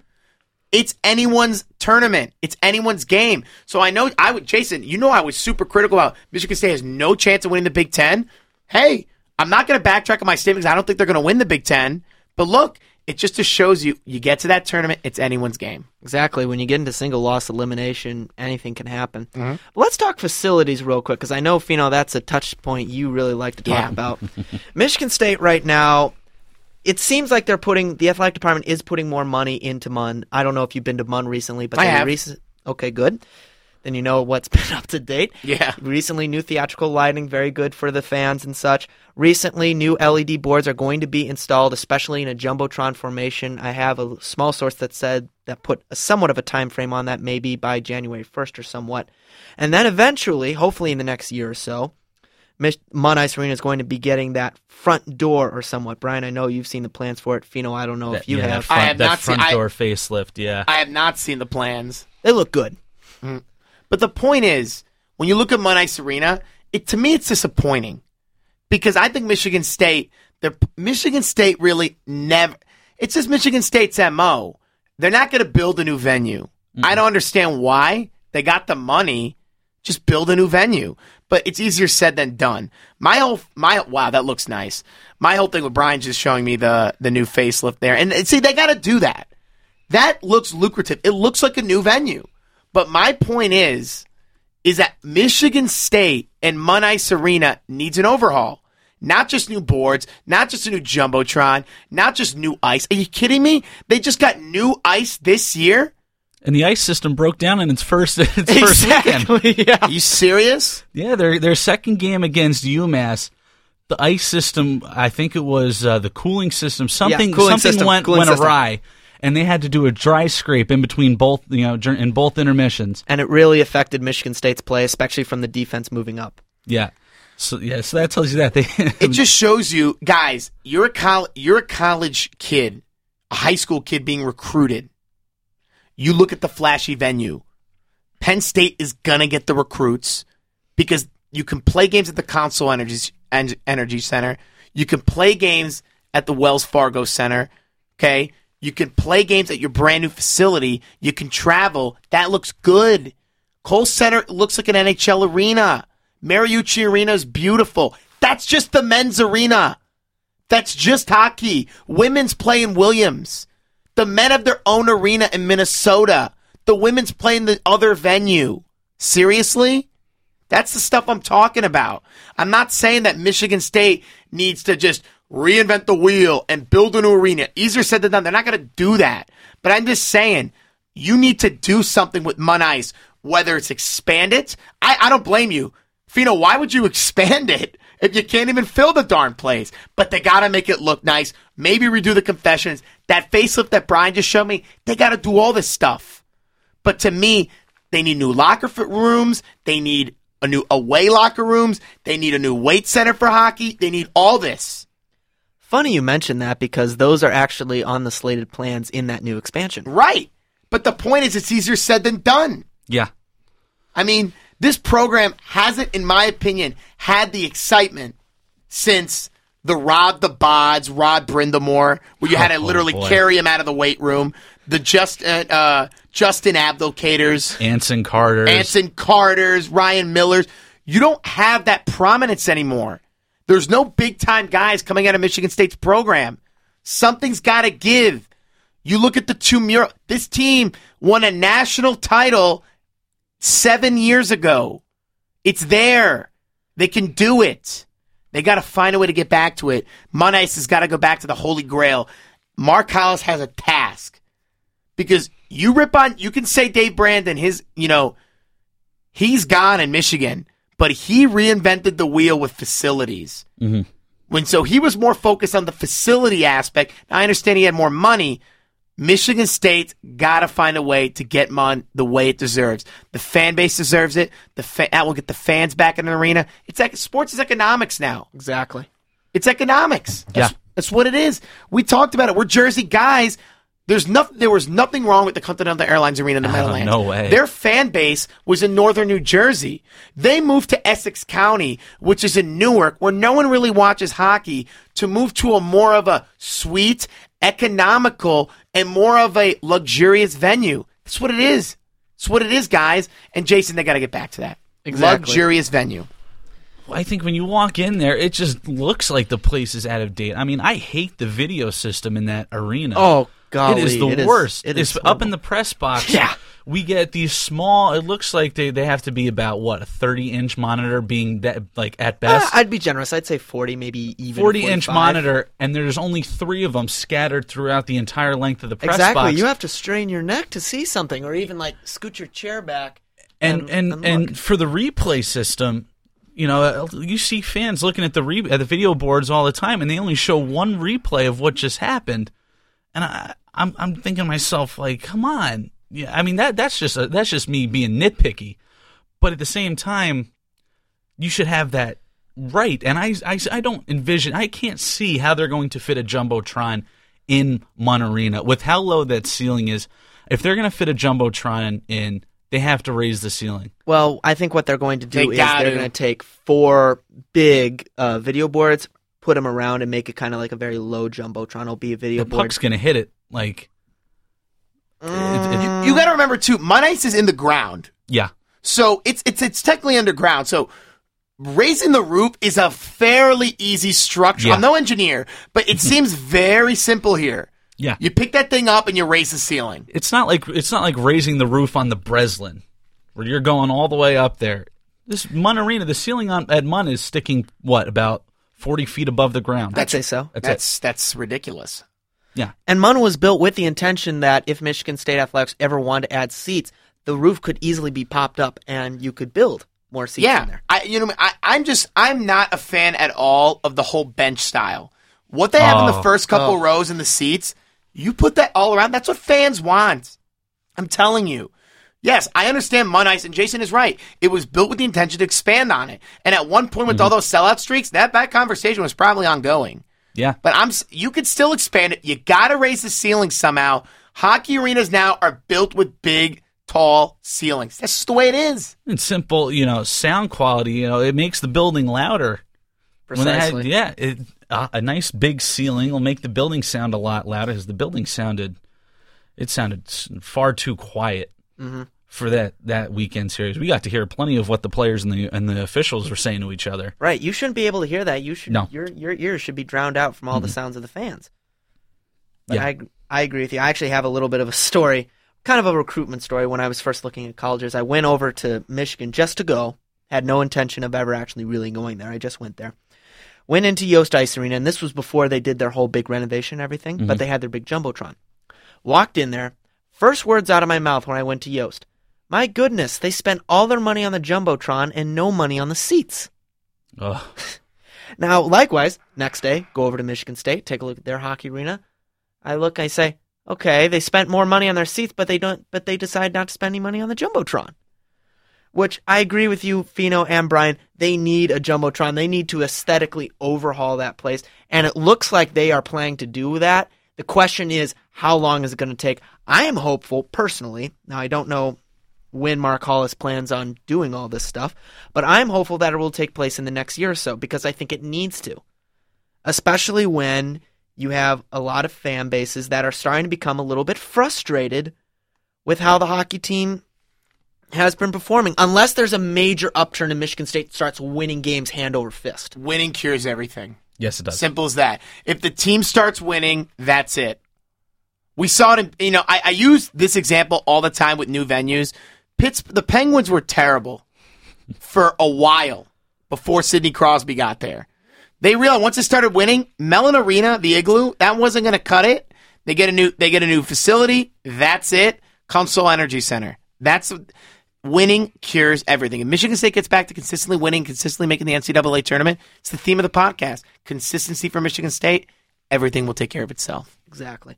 It's anyone's tournament. It's anyone's game. So I know I would Jason, you know I was super critical about Michigan State has no chance of winning the Big Ten. Hey, I'm not gonna backtrack on my statement because I don't think they're gonna win the Big Ten. But look, it just just shows you you get to that tournament, it's anyone's game. Exactly. When you get into single loss elimination, anything can happen. But let's talk facilities real quick because I know, Fino, that's a touch point you really like to talk Yeah. about. Michigan State right now, it seems like they're putting, the athletic department is putting more money into Munn. I don't know if you've been to Munn recently, but I they have. okay, good. Then you know what's been up to date. Yeah. Recently, new theatrical lighting, very good for the fans and such. Recently, new LED boards are going to be installed, especially in a jumbotron formation. I have a small source that said that put a somewhat of a time frame on that, maybe by January 1st or somewhat. And then eventually, hopefully in the next year or so, Mich- Munn Ice Arena is going to be getting that front door or somewhat. Brian, I know you've seen the plans for it. Fino, I don't know if you yeah, have. That front, I have that not seen- front I- door facelift. Yeah. I have not seen the plans. They look good. Mm. But the point is, when you look at Munn Ice Arena, it to me it's disappointing because I think Michigan State, the Michigan State really never. It's just Michigan State's mo. They're not going to build a new venue. I don't understand why they got the money. Just build a new venue, but it's easier said than done. My whole my wow, that looks nice. My whole thing with Brian just showing me the the new facelift there, and see they got to do that. That looks lucrative. It looks like a new venue. But my point is, is that Michigan State and Munn Ice Arena needs an overhaul. Not just new boards, not just a new jumbotron, not just new ice. Are you kidding me? They just got new ice this year. And the ice system broke down in its first its first weekend. yeah. Are you serious? Yeah, their their second game against UMass, the ice system, I think it was uh, the cooling system, something cooling something system, went went system. awry, and they had to do a dry scrape in between both you know in both intermissions. And it really affected Michigan State's play, especially from the defense moving up. Yeah, so yeah, so that tells you that they It just shows you, guys, you're a col- you're a college kid, a high school kid being recruited. You look at the flashy venue. Penn State is gonna get the recruits because you can play games at the Consol Energy En- Energy Center. You can play games at the Wells Fargo Center. Okay, you can play games at your brand new facility. You can travel. That looks good. Kohl Center looks like an NHL arena. Mariucci Arena is beautiful. That's just the men's arena. That's just hockey. Women's play in Williams. The men have their own arena in Minnesota. The women's play in the other venue. Seriously? That's the stuff I'm talking about. I'm not saying that Michigan State needs to just reinvent the wheel and build a new arena. Easier said than done. They're not going to do that. But I'm just saying, you need to do something with Munn Ice, whether it's expand it. I, I don't blame you. Fino, why would you expand it if you can't even fill the darn place? But they got to make it look nice. maybe redo the confessions. That facelift that Brian just showed me, they got to do all this stuff. But to me, they need new locker rooms. They need a new away locker rooms. They need a new weight center for hockey. They need all this. Funny you mentioned that because those are actually on the slated plans in that new expansion. Right. But the point is, it's easier said than done. Yeah. I mean, this program hasn't, in my opinion, had the excitement since the Rod the Bods, Rod Brind'Amour, where you had to Oh, literally boy. carry him out of the weight room. The just uh, uh, Justin Abdelkaders, Anson Carter. Anson Carters, Ryan Millers. You don't have that prominence anymore. There's no big time guys coming out of Michigan State's program. Something's got to give. You look at the two mural. This team won a national title seven years ago. It's there. They can do it. They got to find a way to get back to it. Munn Ice has got to go back to the Holy Grail. Mark Hollis has a task because you rip on. You can say Dave Brandon. His, you know, he's gone in Michigan, but he reinvented the wheel with facilities. Mhm. When so he was more focused on the facility aspect. Now, I understand he had more money. Michigan State's got to find a way to get Munn the way it deserves. The fan base deserves it. The fa- that will get the fans back in the arena. It's like sports is economics now. Exactly. It's economics. That's, Yeah. that's what it is. We talked about it. We're Jersey guys. There's nothing. There was nothing wrong with the Continental Airlines Arena in the Oh, Meadowlands. no way. Their fan base was in northern New Jersey. They moved to Essex County, which is in Newark, where no one really watches hockey, to move to a more of a sweet, economical, and more of a luxurious venue. That's what it is. That's what it is, guys. And Jason, they got to get back to that. Exactly. Luxurious venue. I think when you walk in there, it just looks like the place is out of date. I mean, I hate the video system in that arena. Oh, golly. it is the it is- worst. it it's is up in the press box. Yeah. we get these small. It looks like they, they have to be about what a thirty inch monitor, being that like at Uh, best I'd be generous. I'd say 40, maybe even 40 inch monitor, and there's only three of them scattered throughout the entire length of the press Exactly. box. You have to strain your neck to see something, or even like scoot your chair back. and and and and, look. for the replay system, you know, uh, you see fans looking at the re- at the video boards all the time, and they only show one replay of what just happened. And I, I'm I'm thinking to myself, like, come on, yeah. I mean that that's just a, that's just me being nitpicky, but at the same time, you should have that right. And I, I I don't envision, I can't see how they're going to fit a jumbotron in Munn Arena with how low that ceiling is. If they're going to fit a jumbotron in, they have to raise the ceiling. Well, I think what they're going to do They is they're going to take four big uh, video boards, put them around, and make it kind of like a very low jumbotron. It'll be a video The board. puck's going to hit it. Like, mm. it- it- You got to remember too. Munn ice is in the ground. yeah. So it's it's it's technically underground. So raising the roof is a fairly easy structure. Yeah. I'm no engineer, but it mm-hmm. seems very simple here. Yeah. You pick that thing up and you raise the ceiling. It's not like it's not like raising the roof on the Breslin, where you're going all the way up there. This Munn Arena, the ceiling on at Munn is sticking what about forty feet above the ground. I'd say so. That's, That's that's ridiculous. It. Yeah, And Munn was built with the intention that if Michigan State Athletics ever wanted to add seats, the roof could easily be popped up and you could build more seats in there. I you know I, I'm just I'm not a fan at all of the whole bench style. What they have in the Oh. first couple Oh. rows in the seats, you put that all around. That's what fans want. I'm telling you. Yes, I understand Munn Ice, and Jason is right. It was built with the intention to expand on it. And at one point, with Mm-hmm. all those sellout streaks, that that conversation was probably ongoing. Yeah. But I'm you could still expand it. You got to raise the ceiling somehow. Hockey arenas now are built with big, tall ceilings. That's just the way it is. And simple, you know, sound quality. You know, it makes the building louder. When they had- Precisely. yeah, it, uh, a nice big ceiling will make the building sound a lot louder. Because the building sounded, it sounded far too quiet Mm-hmm. For that that weekend series. We got to hear plenty of what the players and the and the officials were saying to each other. Right. You shouldn't be able to hear that. You should No. your your ears should be drowned out from all the mm-hmm. sounds of the fans. But Yeah. I I agree with you. I actually have a little bit of a story, kind of a recruitment story when I was first looking at colleges. I went over to Michigan just to go. Had no intention of ever actually really going there. I just went there. Went into Yost Ice Arena, and this was before they did their whole big renovation and everything, but mm-hmm. they had their big Jumbotron. Walked in there. First words out of my mouth when I went to Yost. My goodness, they spent all their money on the Jumbotron and no money on the seats. Ugh. Now, likewise, next day, go over to Michigan State, take a look at their hockey arena. I look, I say, okay, they spent more money on their seats, but they don't. But they decide not to spend any money on the jumbotron. Which I agree with you, Fino and Brian. They need a jumbotron. They need to aesthetically overhaul that place, and it looks like they are planning to do that. The question is, how long is it going to take? I am hopeful, personally. Now, I don't know when Mark Hollis plans on doing all this stuff, but I'm hopeful that it will take place in the next year or so because I think it needs to. Especially when you have a lot of fan bases that are starting to become a little bit frustrated with how the hockey team has been performing, unless there's a major upturn and Michigan State starts winning games hand over fist. Winning cures everything. Yes, it does. Simple as that. If the team starts winning, that's it. We saw it in, you know, I, I use this example all the time with new venues. Pitts, the Penguins were terrible for a while before Sidney Crosby got there. They realized once it started winning, Mellon Arena, the igloo, that wasn't going to cut it. They get a new, they get a new facility. That's it. Consol Energy Center. That's winning cures everything. And Michigan State gets back to consistently winning, consistently making the NCAA tournament. It's the theme of the podcast. Consistency for Michigan State. Everything will take care of itself. Exactly.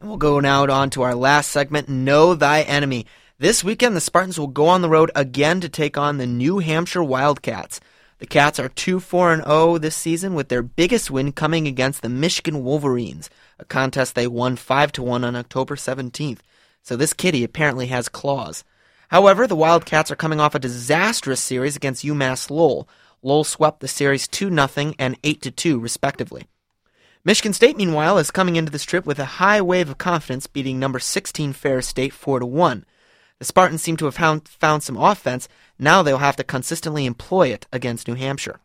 And we'll go now on to our last segment, Know Thy Enemy. This weekend, the Spartans will go on the road again to take on the New Hampshire Wildcats. The Cats are 2 4 0 this season, with their biggest win coming against the Michigan Wolverines, a contest they won 5 1 on October 17th. So this kitty apparently has claws. However, the Wildcats are coming off a disastrous series against UMass Lowell. Lowell swept the series 2 0 and 8 2, respectively. Michigan State, meanwhile, is coming into this trip with a high wave of confidence, beating number 16 Ferris State 4 1. The Spartans seem to have found, found some offense. Now they'll have to consistently employ it against New Hampshire.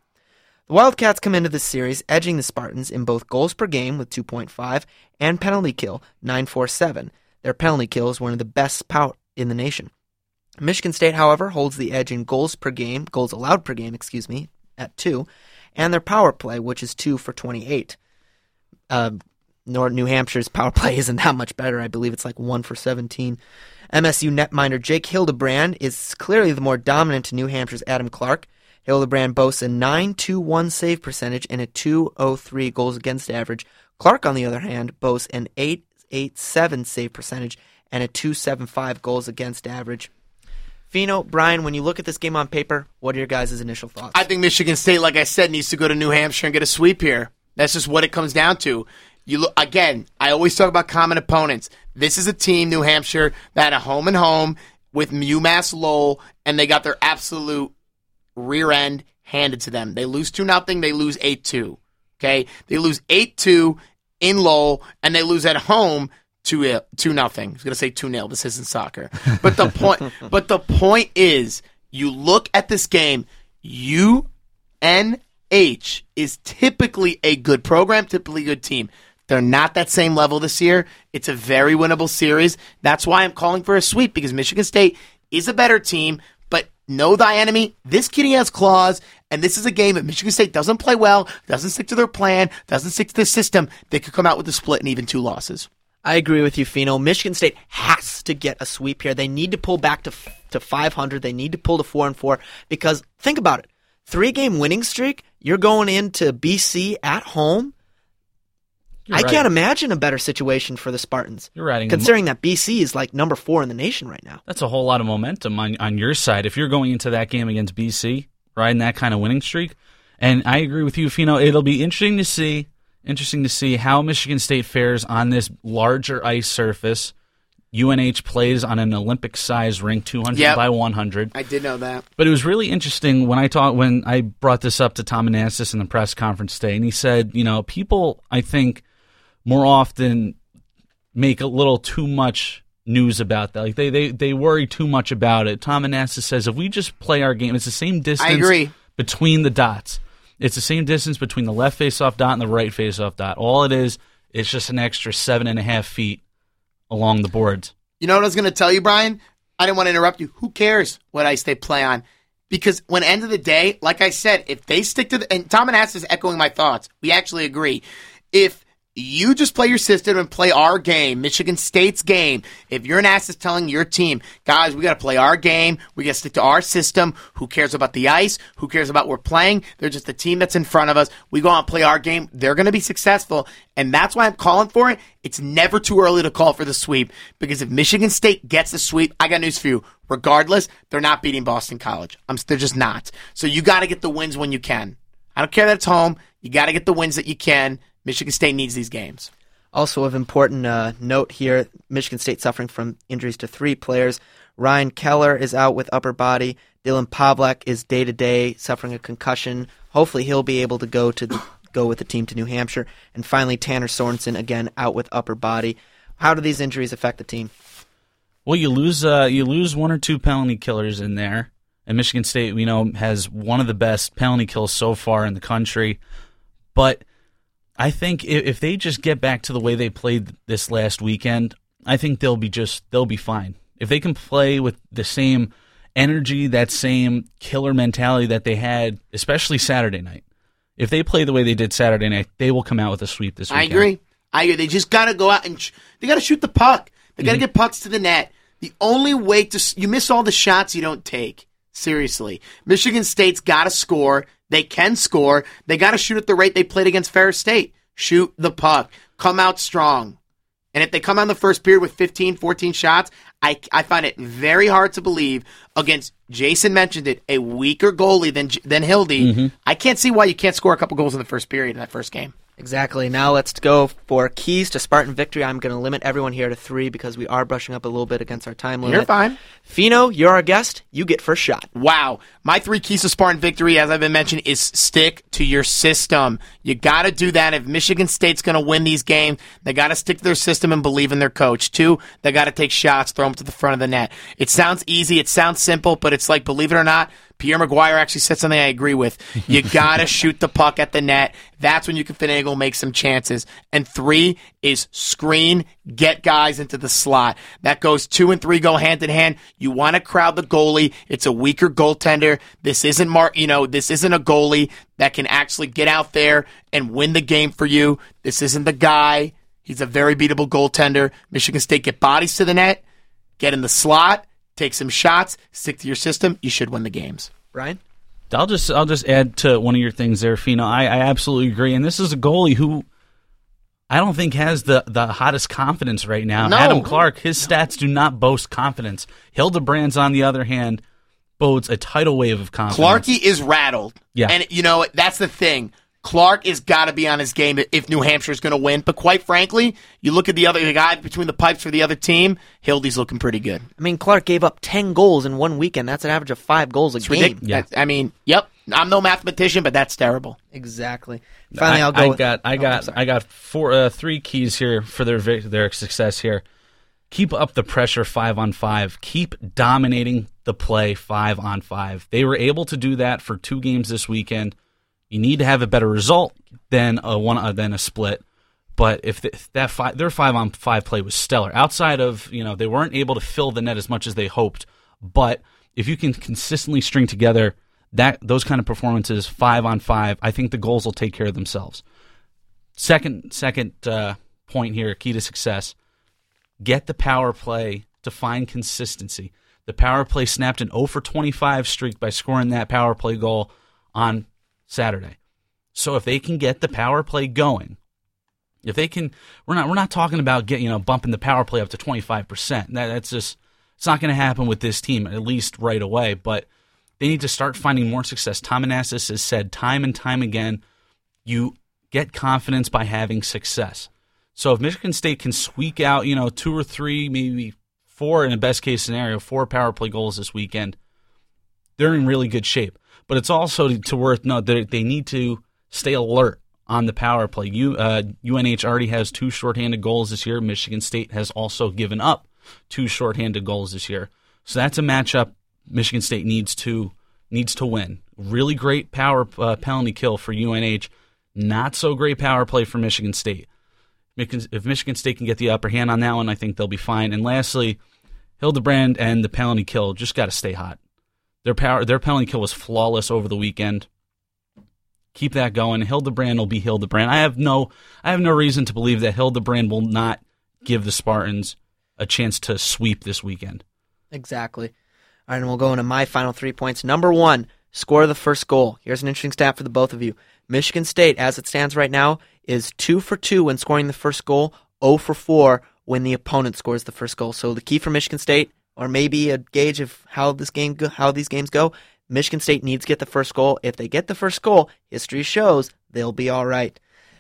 The Wildcats come into this series edging the Spartans in both goals per game with 2.5 and penalty kill 947. Their penalty kill is one of the best pout in the nation. Michigan State, however, holds the edge in goals per game, goals allowed per game, excuse me, at 2, and their power play, which is 2 for 28. Uh, New Hampshire's power play isn't that much better. I believe it's like 1 for 17. MSU netminder Jake Hildebrand is clearly the more dominant to New Hampshire's Adam Clark. Hildebrand boasts a 9.21 save percentage and a 2.03 goals against average. Clark, on the other hand, boasts an 8.87 save percentage and a 2.75 goals against average. Fino, Brian, when you look at this game on paper, what are your guys' initial thoughts? I think Michigan State, like I said, needs to go to New Hampshire and get a sweep here. That's just what it comes down to. You look again. I always talk about common opponents. This is a team, New Hampshire, that had a home and home with UMass Lowell, and they got their absolute rear end handed to them. They lose two nothing. They lose eight two. Okay, they lose eight two in Lowell, and they lose at home two uh, two nothing. I was gonna say two nil. This isn't soccer, but the point. but the point is, you look at this game. UNH is typically a good program, typically a good team. They're not that same level this year. It's a very winnable series. That's why I'm calling for a sweep because Michigan State is a better team. But know thy enemy. This kitty has claws, and this is a game that Michigan State doesn't play well, doesn't stick to their plan, doesn't stick to the system. They could come out with a split and even two losses. I agree with you, Fino. Michigan State has to get a sweep here. They need to pull back to to 500. They need to pull to four and four because think about it: three game winning streak. You're going into BC at home you're I right. can't imagine a better situation for the Spartans. You're right. Considering that BC is like number four in the nation right now. That's a whole lot of momentum on, on your side. If you're going into that game against BC, riding that kind of winning streak, and I agree with you, Fino. It'll be interesting to see, interesting to see how Michigan State fares on this larger ice surface. UNH plays on an Olympic size rink, 200 yep. by 100. I did know that. But it was really interesting when I talked when I brought this up to Tom Anastos in the press conference today, and he said, you know, people I think more often make a little too much news about that. Like they they, they worry too much about it. Tom Anastos says if we just play our game, it's the same distance I agree. between the dots. It's the same distance between the left face-off dot and the right face-off dot. All it is, it's just an extra seven and a half feet along the boards. You know what I was going to tell you, Brian? I didn't want to interrupt you. Who cares what ice they play on? Because when end of the day, like I said, if they stick to the and Tom and Anastos is echoing my thoughts. We actually agree. If you just play your system and play our game, Michigan State's game. If you're an ass is telling your team, guys, we got to play our game. We got to stick to our system. Who cares about the ice? Who cares about we're playing? They're just the team that's in front of us. We go out and play our game. They're going to be successful. And that's why I'm calling for it. It's never too early to call for the sweep because if Michigan State gets the sweep, I got news for you. Regardless, they're not beating Boston College. I'm, they're just not. So you got to get the wins when you can. I don't care that it's home. You got to get the wins that you can. Michigan State needs these games. Also, of important uh, note here, Michigan State suffering from injuries to three players. Ryan Keller is out with upper body. Dylan Pavlak is day to day suffering a concussion. Hopefully, he'll be able to go to the, go with the team to New Hampshire. And finally, Tanner Sorensen again out with upper body. How do these injuries affect the team? Well, you lose uh, you lose one or two penalty killers in there, and Michigan State, we know, has one of the best penalty kills so far in the country. But I think if they just get back to the way they played this last weekend, I think they'll be just they'll be fine. If they can play with the same energy, that same killer mentality that they had, especially Saturday night. If they play the way they did Saturday night, they will come out with a sweep this weekend. I agree. I agree. They just got to go out and sh- they got to shoot the puck. They got to Mm-hmm. get pucks to the net. The only way to s- you miss all the shots you don't take. Seriously, Michigan State's got to score. They can score. They got to shoot at the rate they played against Ferris State. Shoot the puck. Come out strong. And if they come out in the first period with 15, 14 shots, I, I find it very hard to believe against, Jason mentioned it, a weaker goalie than, than Hildy. Mm-hmm. I can't see why you can't score a couple goals in the first period in that first game. Exactly. Now let's go for keys to Spartan victory. I'm going to limit everyone here to three because we are brushing up a little bit against our time limit. You're fine. Fino, you're our guest. You get first shot. Wow. My three keys to Spartan victory, as I've been mentioning, is stick to your system. You got to do that. If Michigan State's going to win these games, they got to stick to their system and believe in their coach. Two, they got to take shots, throw them to the front of the net. It sounds easy, it sounds simple, but it's like, believe it or not, Pierre McGuire actually said something I agree with. You got to shoot the puck at the net. That's when you can finagle make some chances. And three is screen, get guys into the slot. That goes two and three go hand in hand. You want to crowd the goalie. It's a weaker goaltender. This isn't Mark, you know, this isn't a goalie that can actually get out there and win the game for you. This isn't the guy. He's a very beatable goaltender. Michigan State get bodies to the net, get in the slot, take some shots, stick to your system. You should win the games. Brian? I'll just I'll just add to one of your things there, Fino. I, I absolutely agree, and this is a goalie who I don't think has the the hottest confidence right now. No. Adam Clark, his stats do not boast confidence. Hildebrands, on the other hand, bodes a tidal wave of confidence. Clarky is rattled. Yeah. And you know, that's the thing. Clark has got to be on his game if New Hampshire's going to win. But quite frankly, you look at the other the guy between the pipes for the other team, Hildy's looking pretty good. I mean, Clark gave up 10 goals in one weekend. That's an average of five goals a It's game. ridiculous. Yeah. I mean, yep. I'm no mathematician, but that's terrible. Exactly. Finally, I, will go I with- got I Oh, I'm got sorry. I got four uh, three keys here for their their success here. Keep up the pressure five on five. Keep dominating the play five on five. They were able to do that for two games this weekend. You need to have a better result than a one uh, than a split. But if, th if that five, their five on five play was stellar, outside of you know they weren't able to fill the net as much as they hoped. But if you can consistently string together that those kind of performances five on five, I think the goals will take care of themselves. Second, second uh, point here, key to success: get the power play to find consistency. The power play snapped an 0 for 25 streak by scoring that power play goal on Saturday. So if they can get the power play going, if they can, we're not we're not talking about get you know bumping the power play up to 25 percent. That's just it's not going to happen with this team at least right away. But they need to start finding more success. Tom Anastos has said time and time again, you get confidence by having success. So if Michigan State can squeak out, you know, two or three, maybe four in a best case scenario, four power play goals this weekend, they're in really good shape. But it's also to, worth note that they need to stay alert on the power play. U, uh, UNH already has two shorthanded goals this year. Michigan State has also given up two shorthanded goals this year. So that's a matchup Michigan State needs to needs to win. Really great power uh, penalty kill for UNH. Not so great power play for Michigan State. If Michigan State can get the upper hand on that one, I think they'll be fine. And lastly, Hildebrand and the penalty kill just got to stay hot. Their power, their penalty kill was flawless over the weekend. Keep that going. Hildebrand will be Hildebrand. I have no I have no reason to believe that Hildebrand will not give the Spartans a chance to sweep this weekend. Exactly. All right, and we'll go into my final three points. Number one, score the first goal. Here's an interesting stat for the both of you. Michigan State, as it stands right now, is two for two when scoring the first goal, 0 for four when the opponent scores the first goal. So the key for Michigan State, or maybe a gauge of how this game go, how these games go, Michigan State needs to get the first goal. If they get the first goal, history shows they'll be all right.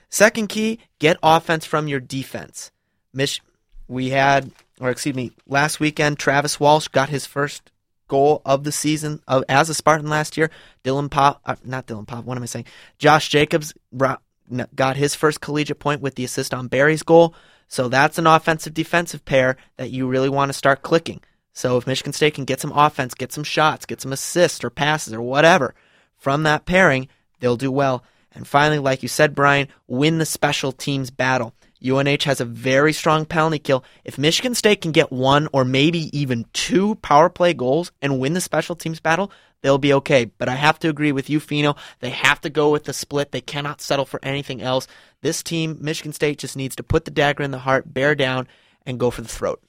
Second key, get offense from your defense. Mich- we had, or excuse me, last weekend, Travis Walsh got his first goal of the season of, as a Spartan last year. Dylan Pop, uh, not Dylan Pop, what am I saying? Josh Jacobs got his first collegiate point with the assist on Berry's goal. So that's an offensive defensive pair that you really want to start clicking. So if Michigan State can get some offense, get some shots, get some assists or passes or whatever from that pairing, they'll do well. And finally, like you said, Brian, win the special teams battle. UNH has a very strong penalty kill. If Michigan State can get one or maybe even two power play goals and win the special teams battle, they'll be okay. But I have to agree with you, Fino. They have to go with the split. They cannot settle for anything else. This team, Michigan State, just needs to put the dagger in the heart, bear down, and go for the throat.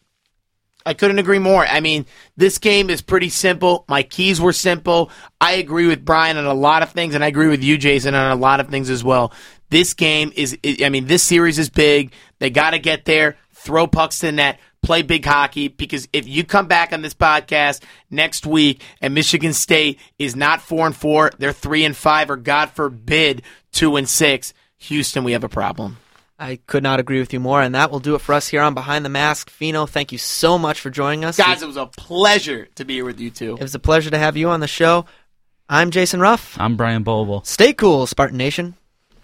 I couldn't agree more. I mean, this game is pretty simple. My keys were simple. I agree with Brian on a lot of things, and I agree with you, Jason, on a lot of things as well. This game is, I mean, this series is big. They got to get there, throw pucks to the net, play big hockey, because if you come back on this podcast next week and Michigan State is not four and four, they're three and five, or God forbid, two and six, Houston, we have a problem. I could not agree with you more, and that will do it for us here on Behind the Mask. Fino, thank you so much for joining us. Guys, it was a pleasure to be here with you too. It was a pleasure to have you on the show. I'm Jason Ruff. I'm Brian Boble. Stay cool, Spartan Nation.